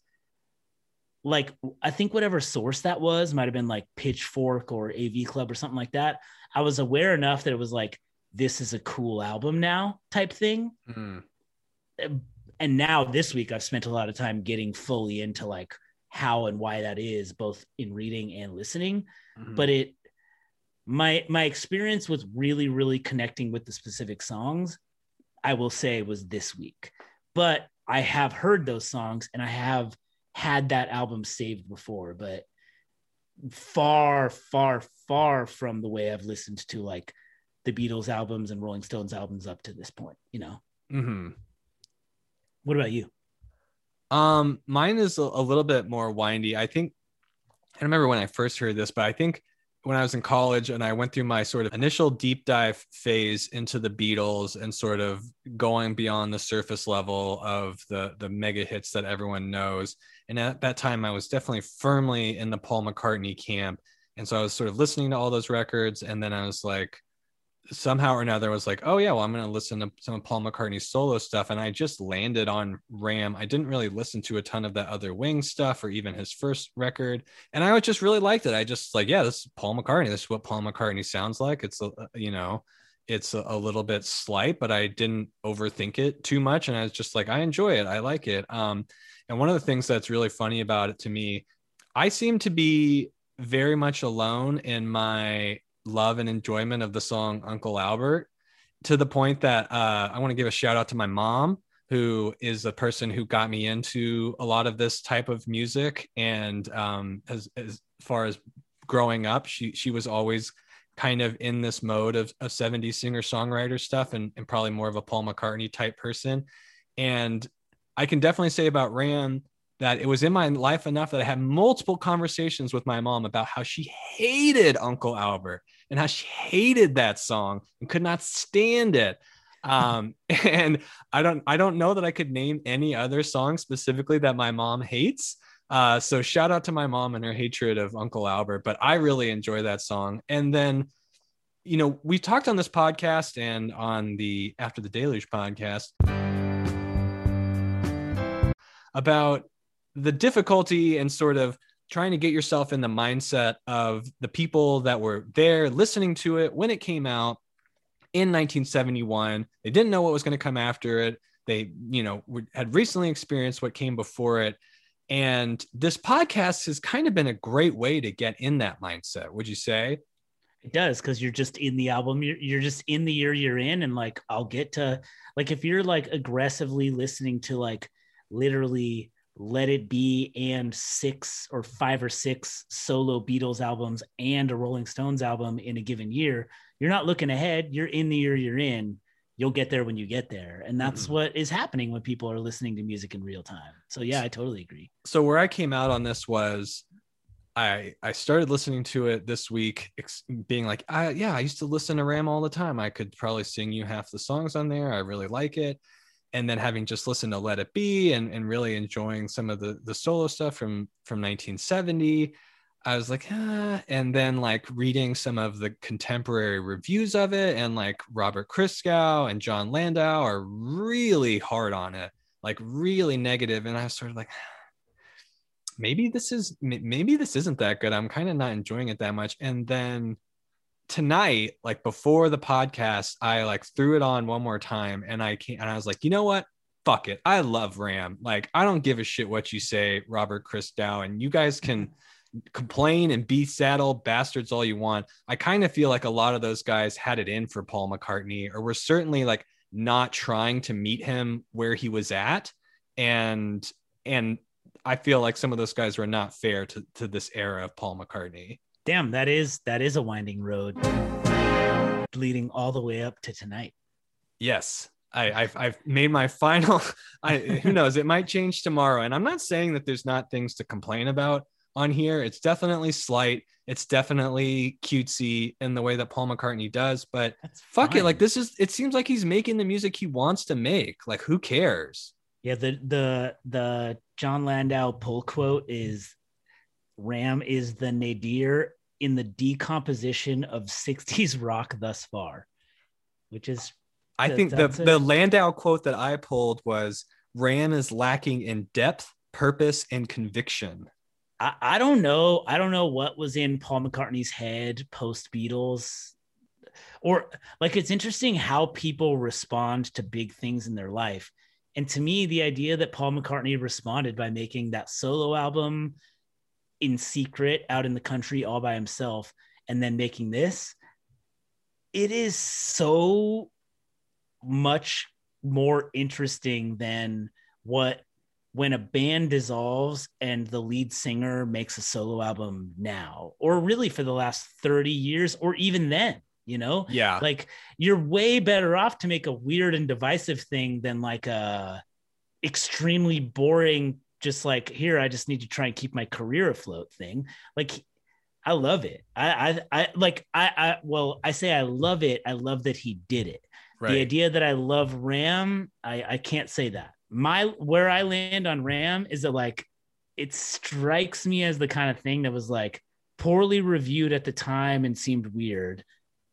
like I think whatever source that was might have been like Pitchfork or AV Club or something like that. I was aware enough that it was like this is a cool album now type thing. Mm. And now this week I've spent a lot of time getting fully into like how and why that is both in reading and listening. Mhm. But it my my experience with really really connecting with the specific songs I will say was this week. But I have heard those songs and I have had that album saved before, but far, far, far from the way I've listened to like the Beatles albums and Rolling Stones albums up to this point, you know. mm-hmm. What about you? Um, mine is a, a little bit more windy. I think I remember when I first heard this, but I think when I was in college and I went through my sort of initial deep dive phase into the Beatles and sort of going beyond the surface level of the the mega hits that everyone knows. And at that time, I was definitely firmly in the Paul McCartney camp. And so I was sort of listening to all those records, and then I was like, somehow or another was like, oh yeah, well, I'm gonna listen to some of Paul McCartney's solo stuff. And I just landed on Ram. I didn't really listen to a ton of that other Wings stuff or even his first record. And I just really liked it. I just like, yeah, this is Paul McCartney. This is what Paul McCartney sounds like. It's a you know, it's a, a little bit slight, but I didn't overthink it too much. And I was just like, I enjoy it. I like it. Um, and one of the things that's really funny about it to me, I seem to be very much alone in my love and enjoyment of the song Uncle Albert to the point that uh, I want to give a shout out to my mom, who is the person who got me into a lot of this type of music. And um, as, as far as growing up, she, she was always kind of in this mode of, of 70s singer songwriter stuff and, and probably more of a Paul McCartney type person. And I can definitely say about Ram that it was in my life enough that I had multiple conversations with my mom about how she hated Uncle Albert and how she hated that song and could not stand it. Um, *laughs* and I don't, I don't know that I could name any other song specifically that my mom hates. Uh, so shout out to my mom and her hatred of Uncle Albert, but I really enjoy that song. And then you know, we talked on this podcast and on the After the Deluge podcast about the difficulty and sort of trying to get yourself in the mindset of the people that were there listening to it when it came out in 1971. They didn't know what was going to come after it. They, you know, had recently experienced what came before it. And this podcast has kind of been a great way to get in that mindset, would you say? It does because you're just in the album. You're, you're just in the year you're in, and like I'll get to like if you're like aggressively listening to like literally Let It Be and six or five or six solo Beatles albums and a Rolling Stones album in a given year, you're not looking ahead. You're in the year you're in. You'll get there when you get there, and that's Mhm. what is happening when people are listening to music in real time. So yeah, I totally agree. so where I came out on this was I I started listening to it this week, ex- being like, I, yeah, I used to listen to Ram all the time. I could probably sing you half the songs on there. I really like it. And then having just listened to Let It Be and, and really enjoying some of the the solo stuff from from 1970, I was like, ah. and then like reading some of the contemporary reviews of it, and like Robert Christgau and Jon Landau are really hard on it, like really. And I was sort of like, maybe this is maybe this isn't that good. I'm kind of not enjoying it that much. And then tonight, like before the podcast, I like threw it on one more time, and I can't. And I was like, you know what? Fuck it. I love Ram. Like I don't give a shit what you say, Robert Christgau, and you guys can mm-hmm. complain and be saddle bastards all you want. I kind of feel like a lot of those guys had it in for Paul McCartney, or were certainly like not trying to meet him where he was at. And and I feel like some of those guys were not fair to, to this era of Paul McCartney. Damn, that is that is a winding road leading all the way up to tonight. Yes. I, I've, I've made my final. *laughs* I, who knows? It might change tomorrow. And I'm not saying that there's not things to complain about on here. It's definitely slight. It's definitely cutesy in the way that Paul McCartney does. But That's fuck it. Like this is. It seems like he's making the music he wants to make. Like who cares? Yeah, the the the Jon Landau pull quote is Ram is the nadir in the decomposition of 60s rock thus far, which is I That- think the the. Landau quote that I pulled was Ram is lacking in depth, purpose, and conviction. I, I don't know. I don't know what was in Paul McCartney's head post Beatles. Or like it's interesting how people respond to big things in their life. And to me, the idea that Paul McCartney responded by making that solo album in secret out in the country all by himself and then making this, it is so much more interesting than what when a band dissolves and the lead singer makes a solo album now, or really for the last 30 years, or even then, you know, Yeah. like you're way better off to make a weird and divisive thing than like a extremely boring, just like here, I just need to try and keep my career afloat thing. Like I love it. I I, I like I I well, I say I love it. I love that he did it the idea that I love Ram, I, I can't say that. My where I land on Ram is that like it strikes me as the kind of thing that was like poorly reviewed at the time and seemed weird.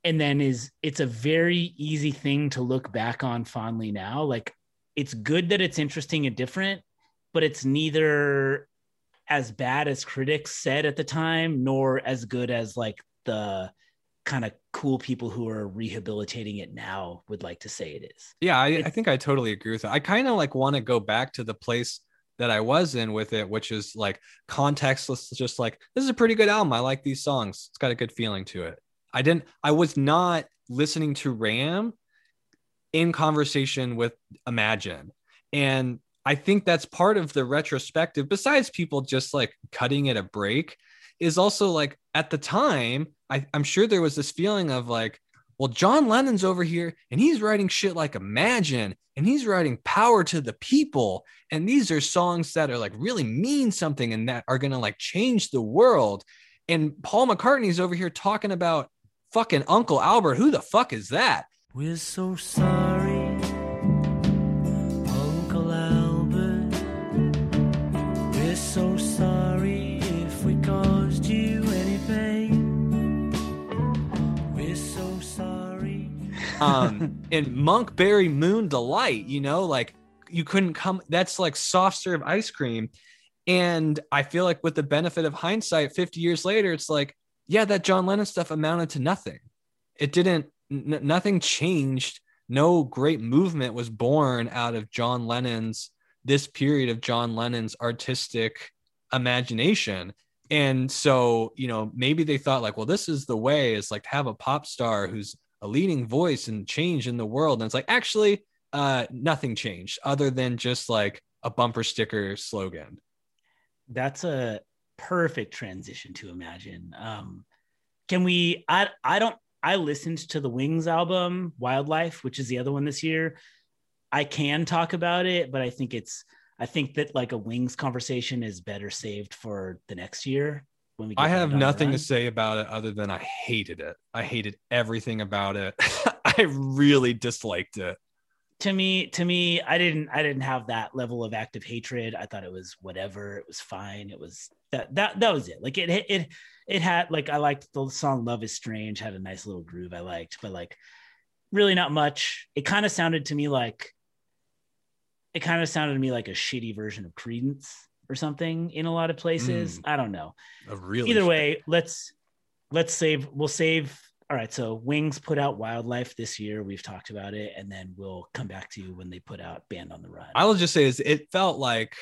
And then is it's a very easy thing to look back on fondly now. Like it's good that it's interesting and different, but it's neither as bad as critics said at the time, nor as good as like the kind of cool people who are rehabilitating it now would like to say it is. Yeah, I, I think I totally agree with that. I kind of like want to go back to the place that I was in with it, which is like contextless, just like this is a pretty good album. I like these songs. It's got a good feeling to it. I didn't, I was not listening to Ram in conversation with Imagine. And I think that's part of the retrospective, besides people just like cutting it a break, is also like at the time, I, I'm sure there was this feeling of like, well, John Lennon's over here and he's writing shit like Imagine and he's writing Power to the People. And these are songs that are like really mean something and that are going to like change the world. And Paul McCartney's over here talking about fucking Uncle Albert. Who the fuck is that? We're so sorry, um and monkberry moon delight you know like you couldn't come that's like soft serve ice cream. And i feel like with the benefit of hindsight 50 years later it's like yeah that john lennon stuff amounted to nothing. It didn't n- nothing changed. No great movement was born out of john lennon's this period of john lennon's artistic imagination. And so you know maybe they thought like well this is the way is like to have a pop star who's a leading voice and change in the world and it's like actually uh nothing changed other than just like a bumper sticker slogan That's a perfect transition to imagine. Um, can we? I I don't. I listened to the Wings album, Wild Life, which is the other one this year. I can talk about it, but I think it's. I think that like a Wings conversation is better saved for the next year when we. i have Band on the nothing to say about it other than i hated it. I hated everything about it. *laughs* I really disliked it. To me to me i didn't i didn't have that level of active hatred. I thought it was whatever. It was fine. It was that that that was it. Like it it it had like i liked the song love is strange had a nice little groove i liked but like really not much. It kind of sounded to me like it kind of sounded to me like a shitty version of Creedence or something in a lot of places hmm. i don't know a really either way let's let's save we'll save all right so wings put out Wild Life this year we've talked about it and then we'll come back to you when they put out band on the run I will just say is it felt like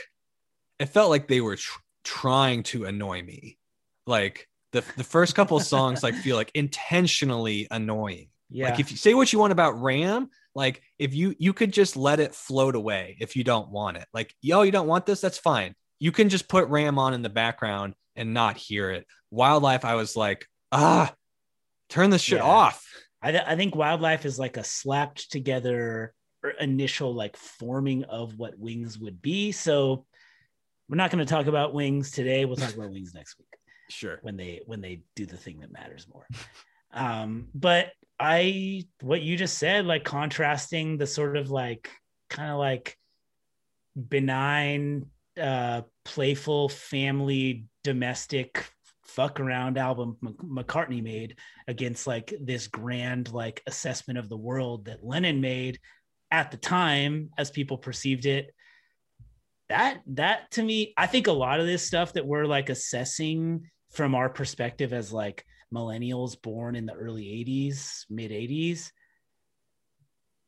it felt like they were tr- trying to annoy me. Like the the first couple of *laughs* songs like feel like intentionally annoying. yeah Like if you say what you want about Ram, like if you you could just let it float away if you don't want it. Like yo, you don't want this, that's fine. You can just put Ram on in the background and not hear it. Wild Life, I was like, ah, turn this shit Yeah. off. I, th- I think Wild Life is like a slapped together initial like forming of what wings would be so we're not going to talk about wings today we'll talk about wings next week Sure. when they when they do the thing that matters more um but i what you just said like contrasting the sort of like kind of like benign uh playful family domestic fuck around album mccartney made against like this grand like assessment of the world that lennon made at the time as people perceived it. That that to me i think a lot of this stuff that we're like assessing from our perspective as like millennials born in the early 80s mid 80s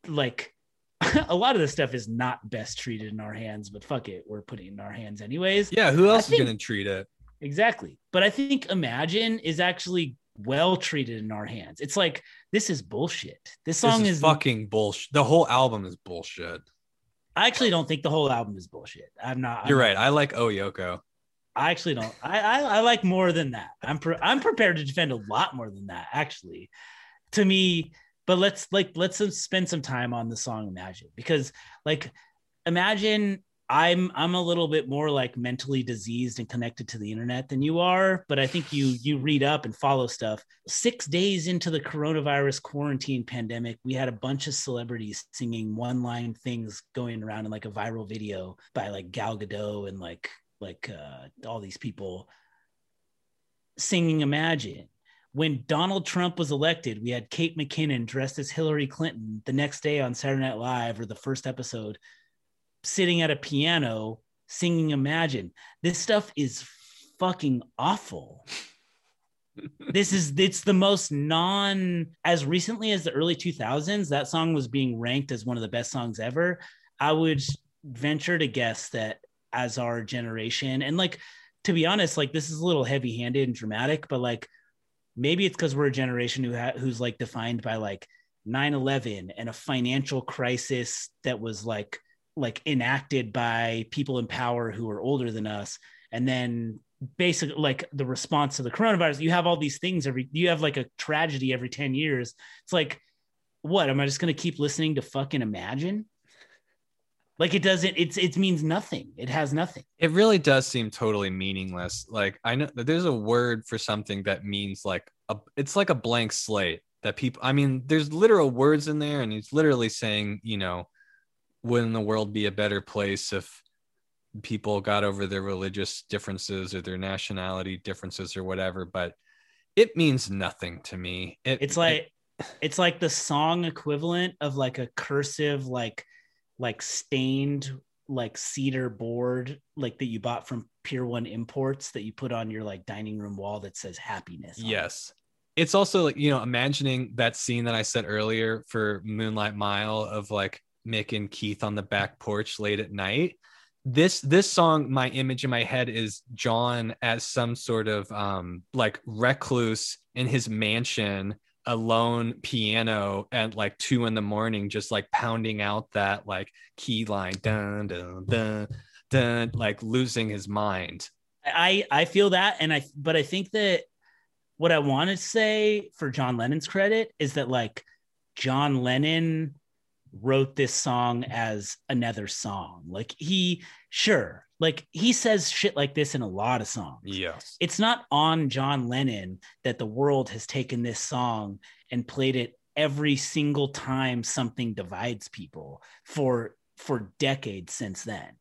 like *laughs* a lot of this stuff is not best treated in our hands but fuck it we're putting it in our hands anyways Yeah, who else think- is gonna treat it? exactly but i think imagine is actually well treated in our hands it's like this is bullshit this song this is, is fucking bullshit. The whole album is bullshit. i actually don't think the whole album is bullshit i'm not You're I'm right. I like Oh Yoko. I actually don't. I, I I like more than that. I'm pre- I'm prepared to defend a lot more than that. Actually, to me. But let's like let's spend some time on the song Imagine because like Imagine. I'm I'm a little bit more like mentally diseased and connected to the internet than you are, but I think you you read up and follow stuff. 6 days into the coronavirus quarantine pandemic, we had a bunch of celebrities singing one-line things going around in like a viral video by like Gal Gadot and like like uh, all these people singing Imagine. When Donald Trump was elected, we had Kate McKinnon dressed as Hillary Clinton the next day on Saturday Night Live or the first episode, sitting at a piano singing Imagine. This stuff is fucking awful. *laughs* this is it's the most non as recently as the early 2000s that song was being ranked as one of the best songs ever i would venture to guess that as our generation and like to be honest like this is a little heavy handed and dramatic but like maybe it's because we're a generation who ha- who's like defined by like 9-11 and a financial crisis that was like like enacted by people in power who are older than us. And then basically like the response to the coronavirus you have all these things every you have like a tragedy every 10 years. It's like what am i just going to keep listening to fucking imagine like it doesn't it's it means nothing it has nothing It really does seem totally meaningless. Like I know that there's a word for something that means like a it's like a blank slate that people I mean, there's literal words in there and he's literally saying, you know, wouldn't the world be a better place if people got over their religious differences or their nationality differences or whatever, but it means nothing to me. It, it's like it's like the song equivalent of like a cursive like like stained like cedar board like that you bought from Pier 1 Imports that you put on your like dining room wall that says happiness. on it. Yes. It's also like, you know, imagining that scene that I said earlier for Moonlight Mile of like Mick and Keith on the back porch late at night. This this song, my image in my head is John as some sort of um like recluse in his mansion, alone piano at like two in the morning, just like pounding out that like key line, dun dun dun dun, like losing his mind. I I feel that and I but I think that what I want to say for John Lennon's credit is that like John Lennon wrote this song as another song. Like he sure, like he says shit like this in a lot of songs. Yes. It's not on John Lennon that the world has taken this song and played it every single time something divides people for for decades since then.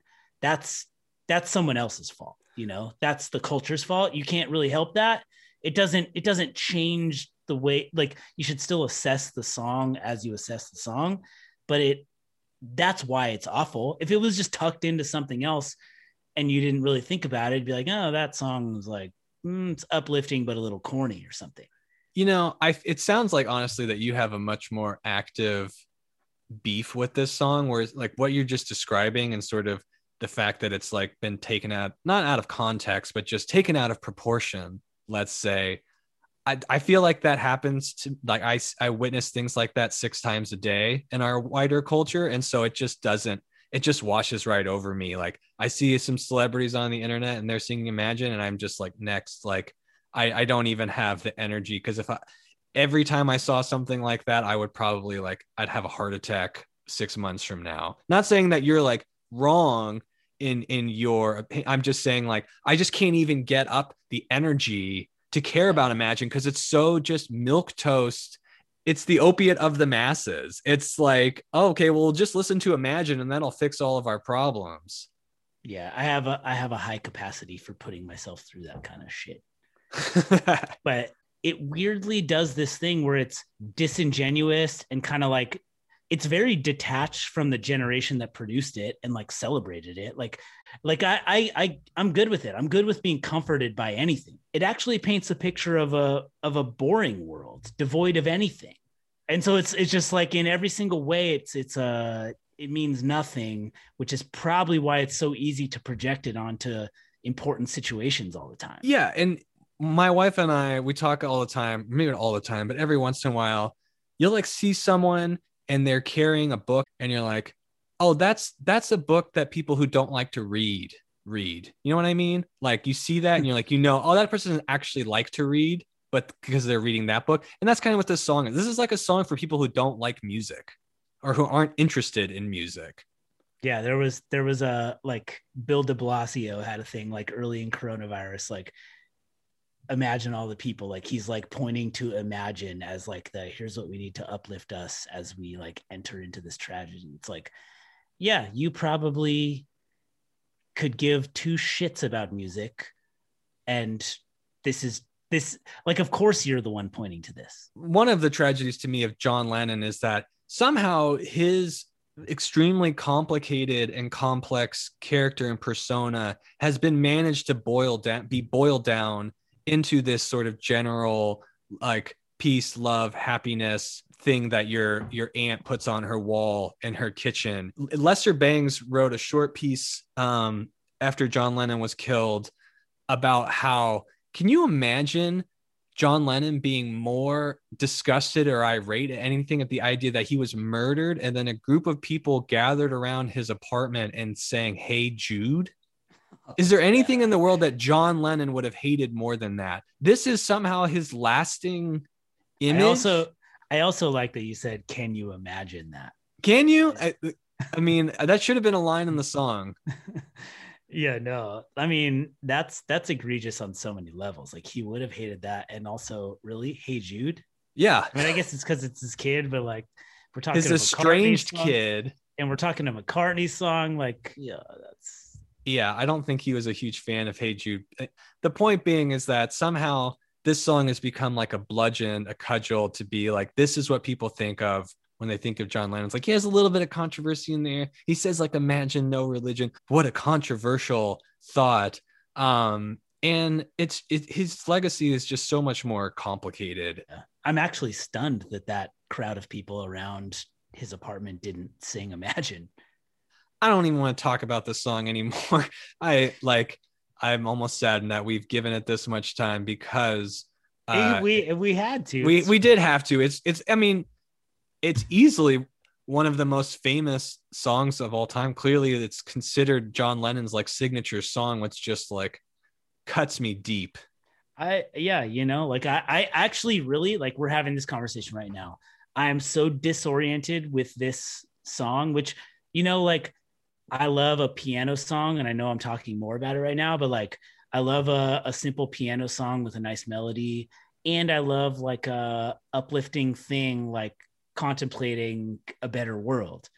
That's that's someone else's fault, you know. That's the culture's fault. You can't really help that. It doesn't it doesn't change the way like you should still assess the song as you assess the song, but it that's why it's awful. If it was just tucked into something else and you didn't really think about it, be like, oh, that song like mm, it's uplifting but a little corny or something. You know, I it sounds like honestly that you have a much more active beef with this song, whereas like what you're just describing and sort of the fact that it's like been taken out not out of context, but just taken out of proportion, let's say. I, I feel like that happens to like I, I witness things like that six times a day in our wider culture. And so it just doesn't, it just washes right over me. Like I see some celebrities on the internet and they're singing Imagine, and I'm just like, next, like I, I don't even have the energy because if I every time I saw something like that, I would probably like I'd have a heart attack six months from now. Not saying that you're like wrong in in your I'm just saying like I just can't even get up the energy to care about Imagine because it's so just milk toast. It's the opiate of the masses. It's like, oh, okay, well, just listen to Imagine and that'll fix all of our problems. Yeah, I have a I have a high capacity for putting myself through that kind of shit. *laughs* but it weirdly does this thing where it's disingenuous and kind of like it's very detached from the generation that produced it and like celebrated it. Like like I, I i i'm good with it. I'm good with being comforted by anything. It actually paints a picture of a of a boring world devoid of anything. And so it's it's just like in every single way it's it's a it means nothing which is probably why it's so easy to project it onto important situations all the time. Yeah, and my wife and I we talk all the time, maybe not all the time, but every once in a while, you'll like see someone and they're carrying a book and you're like, "Oh, that's that's a book that people who don't like to read read." You know what I mean? Like you see that and you're like, "You know, oh that person actually like to read, but because they're reading that book." And that's kind of what this song is. This is like a song for people who don't like music or who aren't interested in music. Yeah, there was there was a like Bill De Blasio had a thing like early in coronavirus, like imagine all the people like he's like pointing to imagine as like the here's what we need to uplift us as we like enter into this tragedy. It's like, yeah, you probably could give two shits about music, and this is this like of course you're the one pointing to this. one of the tragedies to me of John Lennon is that somehow his extremely complicated and complex character and persona has been managed to boil down be boiled down into this sort of general like peace love happiness thing that your your aunt puts on her wall in her kitchen lester bangs wrote a short piece um after john lennon was killed about how can you imagine John Lennon being more disgusted or irate at anything at the idea that he was murdered, and then a group of people gathered around his apartment and saying, Hey, Jude? Is there *laughs* anything in the world that John Lennon would have hated more than that? This is somehow his lasting image. I also I also like that you said, "Can you imagine that?" Can you? I, I mean, that should have been a line in the song. *laughs* yeah, no, I mean that's that's egregious on so many levels. Like he would have hated that, and also really, hey Jude. Yeah. I mean, I guess it's because it's his kid, but like we're talking His a estranged kid. and we're talking a McCartney song. Like, yeah, that's Yeah, I don't think he was a huge fan of Hey Jude. Uh, The point being is that somehow this song has become like a bludgeon, a cudgel to be like, this is what people think of when they think of John Lennon. It's like he has a little bit of controversy in there. He says like imagine no religion. What a controversial thought. Um, and it's it, his legacy is just so much more complicated. I'm actually stunned that that crowd of people around his apartment didn't sing Imagine. I don't even want to talk about this song anymore. *laughs* I like I'm almost saddened that we've given it this much time because uh, we we had to. we we did have to. It's it's I mean, it's easily one of the most famous songs of all time. Clearly, it's considered John Lennon's like signature song, which just like cuts me deep. I yeah, you know, like I I actually really like we're having this conversation right now. I am so disoriented with this song, which you know, like I love a piano song, and I know I'm talking more about it right now, but like I love a, a simple piano song with a nice melody, and I love like a uplifting thing like contemplating a better world.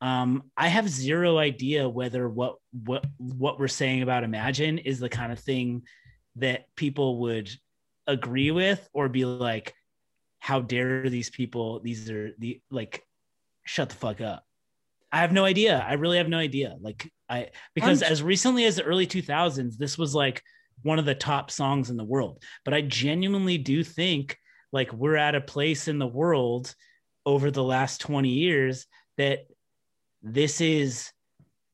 Um, I have zero idea whether what what what we're saying about Imagine is the kind of thing that people would agree with or be like, how dare these people? These are the like, shut the fuck up. I have no idea. I really have no idea. Like I because I'm- as recently as the early 2000s, this was like one of the top songs in the world. But I genuinely do think like we're at a place in the world over the last 20 years that this is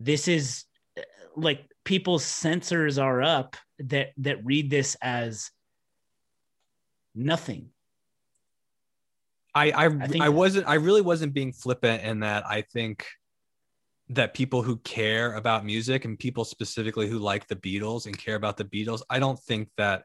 this is uh, like people's sensors are up that that read this as nothing I I, I, think- wasn't I really wasn't being flippant in that I think that people who care about music and people specifically who like the Beatles and care about the Beatles, I don't think that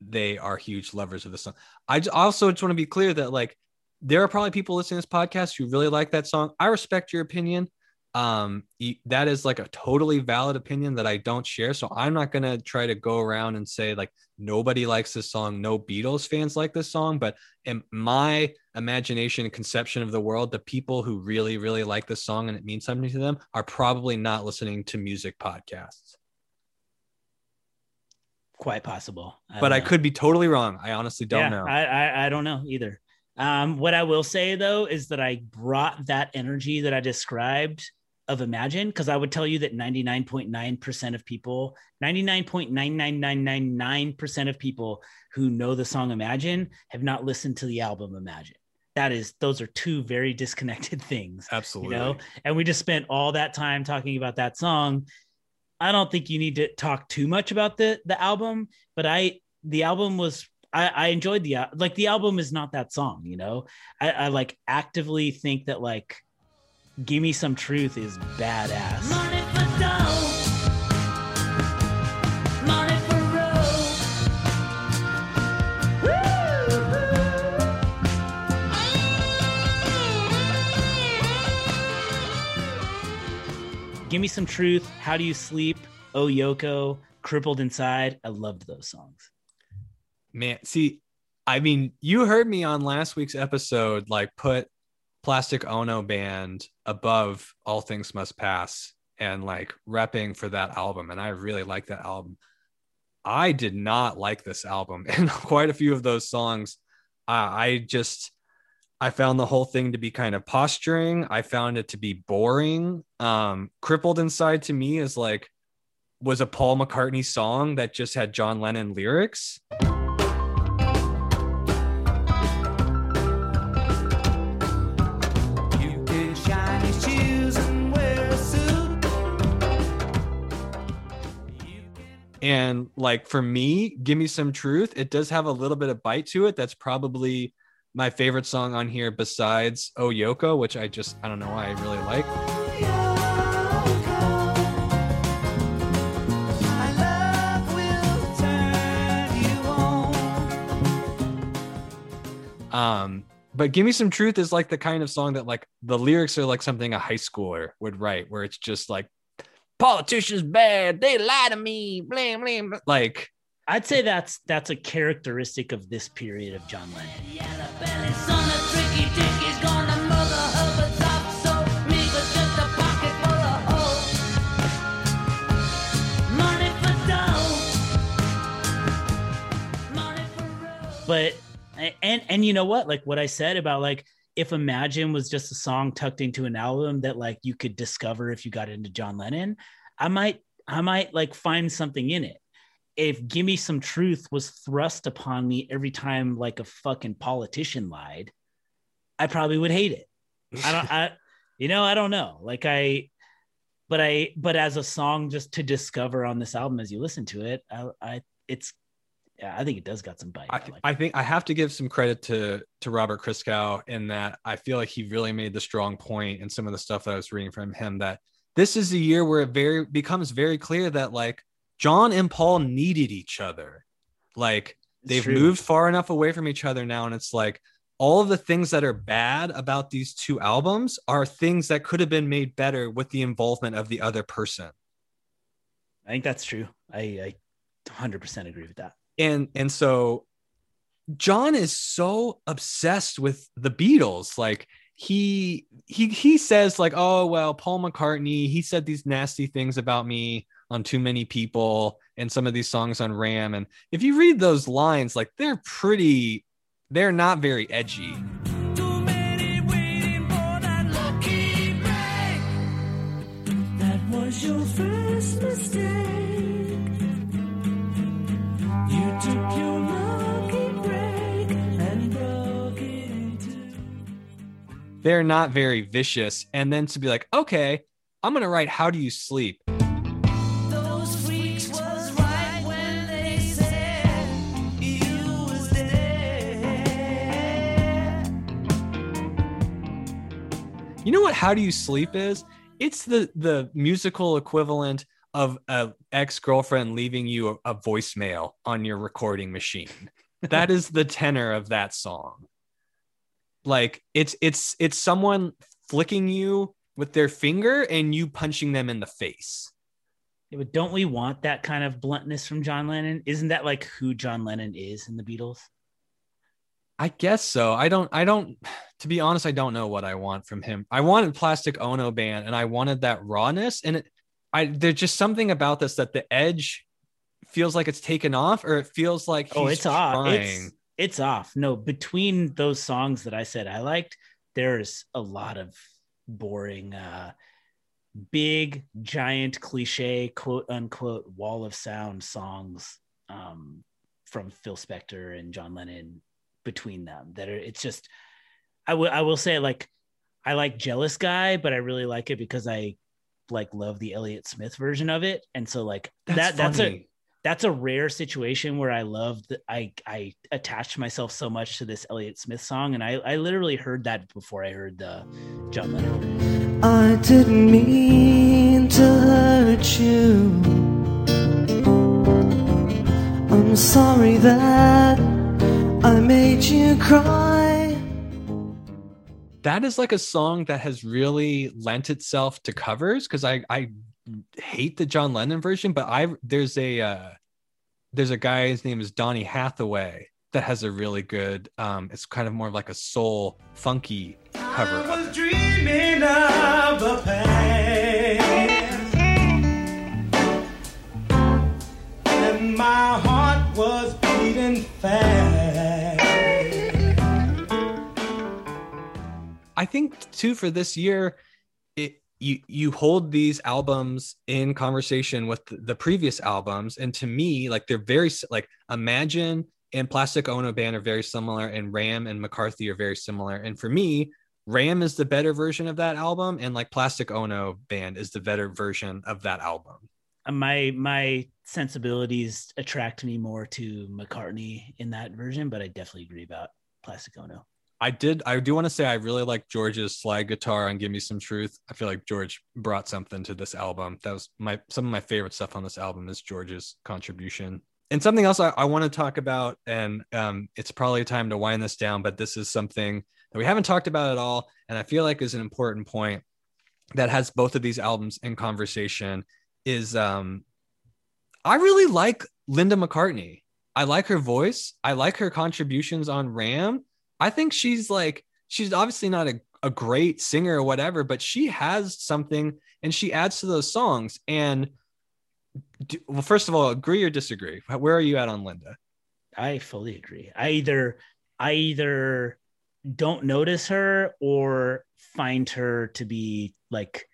they are huge lovers of the song. I also just want to be clear that like there are probably people listening to this podcast who really like that song. I respect your opinion. Um, that is like a totally valid opinion that I don't share. So I'm not gonna try to go around and say like nobody likes this song, no Beatles fans like this song. But in my imagination and conception of the world, the people who really, really like this song and it means something to them are probably not listening to music podcasts. quite possible but I know. could be totally wrong. I honestly don't yeah, know. I, I I don't know either. Um, what I will say though is that I brought that energy that I described of Imagine because I would tell you that 99.9% of people, 99.99999% of people who know the song Imagine have not listened to the album Imagine. That is, those are two very disconnected *laughs* things Absolutely. you know? And we just spent all that time talking about that song. I don't think you need to talk too much about the the album but i the album was i i enjoyed the like the album is not that song you know? I, I like actively think that like give me some truth is badass. Money give me some truth how do you sleep oh yoko crippled inside i loved those songs Man, see, I mean, you heard me on last week's episode, like put Plastic Ono Band above All Things Must Pass and like repping for that album. And I really like that album. I did not like this album *laughs* and quite a few of those songs. Uh, I just, I found the whole thing to be kind of posturing. I found it to be boring. Um, Crippled Inside to me is like, was a Paul McCartney song that just had John Lennon lyrics. You can shine shoes and wear a suit. You can And like for me, give me some truth. It does have a little bit of bite to it. That's probably my favorite song on here besides Oh Yoko, which I just I don't know why I really like. Um, but give me some truth is like the kind of song that like the lyrics are like something a high schooler would write, where it's just like politicians bad, they lie to me, blam blam. blah." Like i'd say that's that's a characteristic of this period of john lennon. But and and you know what? Like what i said about like if imagine was just a song tucked into an album that like you could discover if you got into john lennon i might i might like find something in it if give me some truth was thrust upon me every time like a fucking politician lied i probably would hate it. I don't i *laughs* you know i don't know. Like i but i but as a song just to discover on this album as you listen to it i, I it's yeah i think it does got some bite. I, I like I think I have to give some credit to to Robert Christgau in that I feel like he really made the strong point in some of the stuff that I was reading from him that this is a year where it very becomes very clear that like John and Paul needed each other. Like they've moved far enough away from each other now and it's like all of the things that are bad about these two albums are things that could have been made better with the involvement of the other person. I think that's true. I, I 100% agree with that. and and so john is so obsessed with the beatles like he he he says like oh well paul mccartney he said these nasty things about me on too many people and some of these songs on ram and if you read those lines like they're pretty they're not very edgy Too many waiting for that lucky break. That was your first mistake. You took your lucky break and broke it into. they're not very vicious and then to be like okay i'm gonna write how do you sleep You know what How Do You Sleep is? It's the the musical equivalent of a ex-girlfriend leaving you a, a voicemail on your recording machine. that is the tenor of that song. Like it's it's it's someone flicking you with their finger and you punching them in the face. Yeah, but don't we want that kind of bluntness from John Lennon? Isn't that like who John Lennon is in the Beatles? I guess so. I don't I don't *sighs* to be honest, I don't know what I want from him. I wanted Plastic Ono band and I wanted that rawness and it I there's just something about this that the edge feels like it's taken off or it feels like Oh, it's off. It's, it's off. No, between those songs that I said I liked, there's a lot of boring, uh, big, giant, cliche, quote unquote, wall of sound songs um, from Phil Spector and John Lennon between them. That are, it's just, I will, I will say, like, I like Jealous Guy, but I really like it because I like love the Elliott Smith version of it, and so like That's that, that's a that's a rare situation where I love that I I attached myself so much to this Elliott Smith song, and I I literally heard that before I heard the John Lennon. I didn't mean to hurt you. I'm sorry that made you cry. that is like a song that has really lent itself to covers because I I hate the John Lennon version, but I there's a uh, there's a guy his name is Donny Hathaway that has a really good um it's kind of more like a soul funky cover of it. dreaming of past. And my heart was beating fast. I think too for this year, it you you hold these albums in conversation with the, the previous albums, and to me, like they're very like Imagine and Plastic Ono Band are very similar, and Ram and McCartney are very similar. And for me, Ram is the better version of that album, and like Plastic Ono Band is the better version of that album. Uh, My my sensibilities attract me more to McCartney in that version, but I definitely agree about Plastic Ono. I did. I do want to say I really like George's slide guitar on "Give Me Some Truth." I feel like George brought something to this album. That was my some of my favorite stuff on this album is George's contribution. And something else I, I want to talk about, and um, it's probably time to wind this down, but this is something that we haven't talked about at all, and I feel like is an important point that has both of these albums in conversation. Is um, I really like Linda McCartney. I like her voice. I like her contributions on Ram. I think she's like she's obviously not a, a great singer or whatever, but she has something and she adds to those songs. And do, well, first of all, agree or disagree? Where are you at on Linda? I fully agree. I either I either don't notice her or find her to be like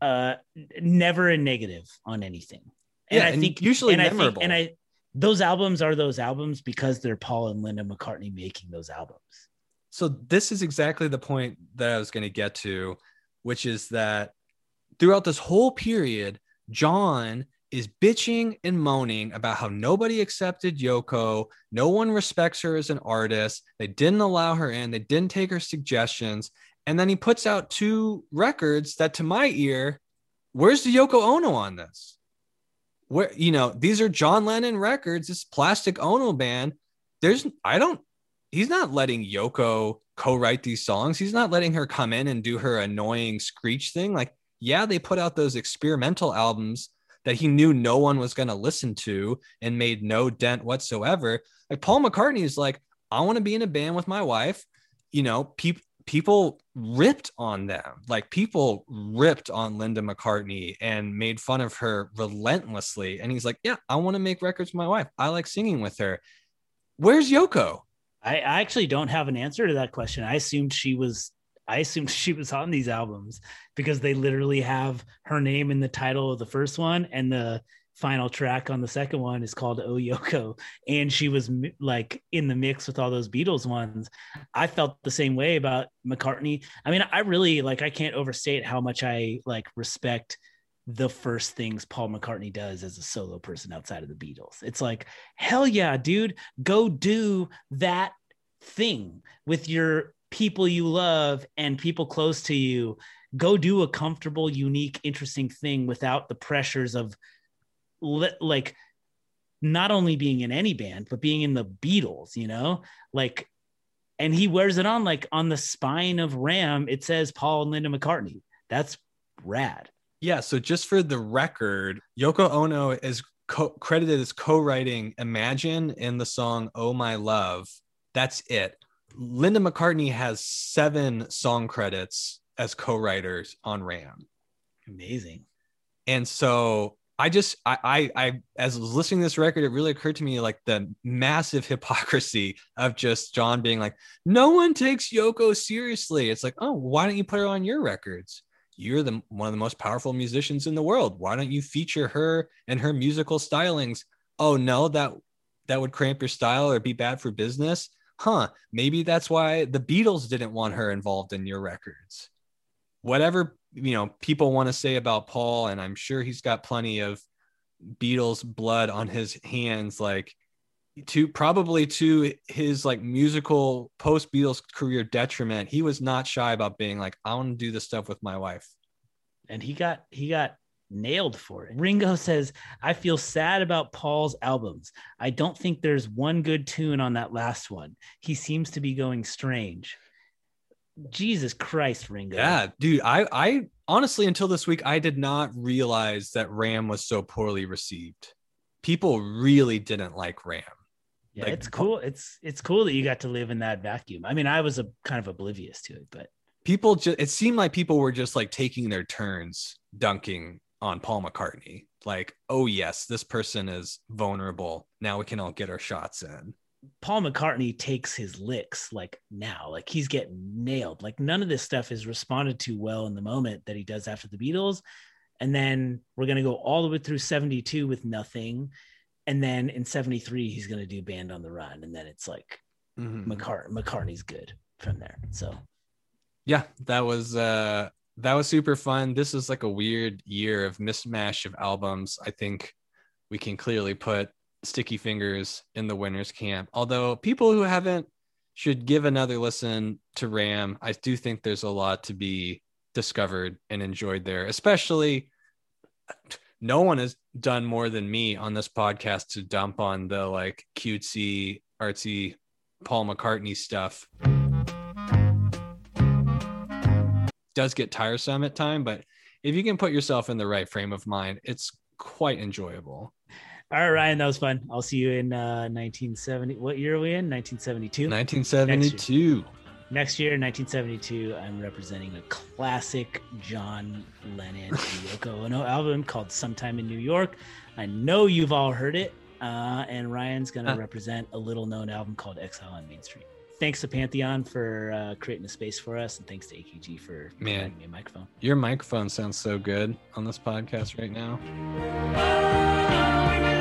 uh never a negative on anything. And Yeah, I and think usually and I think, memorable. and I those albums are those albums because they're Paul and Linda McCartney making those albums. So this is exactly the point that I was going to get to, which is that throughout this whole period, John is bitching and moaning about how nobody accepted Yoko, no one respects her as an artist, they didn't allow her in, they didn't take her suggestions, and then he puts out two records that to my ear, where's the Yoko Ono on this? Where you know, these are John Lennon records, this Plastic Ono band. There's I don't he's not letting Yoko co-write these songs. He's not letting her come in and do her annoying screech thing. Like, yeah, they put out those experimental albums that he knew no one was going to listen to and made no dent whatsoever. Like Paul McCartney is like, I want to be in a band with my wife. You know, people people ripped on them. Like people ripped on Linda McCartney and made fun of her relentlessly. And he's like, Yeah, I want to make records with my wife. I like singing with her. Where's Yoko? I, I actually don't have an answer to that question. I assumed she was I assumed she was on these albums because they literally have her name in the title of the first one and the final track on the second one is called Oh Yoko and she was like in the mix with all those Beatles ones. I felt the same way about McCartney. I mean, I really like I can't overstate how much I like respect the first things Paul McCartney does as a solo person outside of the Beatles. It's like, hell yeah, dude, go do that thing with your people you love and people close to you. Go do a comfortable, unique, interesting thing without the pressures of li- like not only being in any band, but being in the Beatles, you know? Like, and he wears it on like on the spine of Ram, it says Paul and Linda McCartney. That's rad. Yeah. So just for the record, Yoko Ono is co- credited as co-writing "Imagine" in the song "Oh My Love." That's it. Linda McCartney has seven song credits as co-writers on Ram, Amazing. and so I just I I, I as I was listening to this record, it really occurred to me like the massive *laughs* hypocrisy of just John being like, no one takes Yoko seriously. It's like, oh, why don't you put her on your records? You're the one of the most powerful musicians in the world. Why don't you feature her and her musical stylings? Oh no, that that would cramp your style or be bad for business. Huh? Maybe that's why the Beatles didn't want her involved in your records. Whatever you know, people want to say about Paul, and I'm sure he's got plenty of Beatles blood on his hands. Like to probably to his like musical post Beatles career detriment, he was not shy about being like, I want to do this stuff with my wife. and he got he got nailed for it. Ringo says, "I feel sad about Paul's albums. I don't think there's one good tune on that last one. He seems to be going strange." Jesus Christ, Ringo. Yeah, dude. I I honestly until this week I did not realize that Ram was so poorly received. People really didn't like Ram. Yeah, Like, it's cool. It's it's cool that you got to live in that vacuum. I mean, I was a kind of oblivious to it, but People just it seemed like people were just like taking their turns dunking on Paul McCartney. Like, oh yes, this person is vulnerable. Now we can all get our shots in. Paul McCartney takes his licks like now, like he's getting nailed. Like none of this stuff is responded to well in the moment that he does after the Beatles. And then we're going to go all the way through 72 with nothing. And then in 73, he's going to do Band on the Run. And then it's like Mhm. McCart- McCartney's good from there. So yeah that was uh that was super fun this is like a weird year of mismatch of albums i think we can clearly put sticky fingers in the winners camp although people who haven't should give another listen to ram i do think there's a lot to be discovered and enjoyed there especially no one has done more than me on this podcast to dump on the like cutesy artsy paul mccartney stuff does get tiresome at time, but if you can put yourself in the right frame of mind, it's quite enjoyable. All right, Ryan, that was fun. I'll see you in uh 1970. What year are we in? 1972. 1972. Next year, 1972, I'm representing a classic John Lennon and Yoko Ono album called Sometime in New York. I know you've all heard it. uh, and Ryan's gonna Huh. represent a little known album called Exile on Main Street. Thanks to Pantheon for uh, creating a space for us, and thanks to AKG for Man. providing me a microphone. Your microphone sounds so good on this podcast right now. Oh,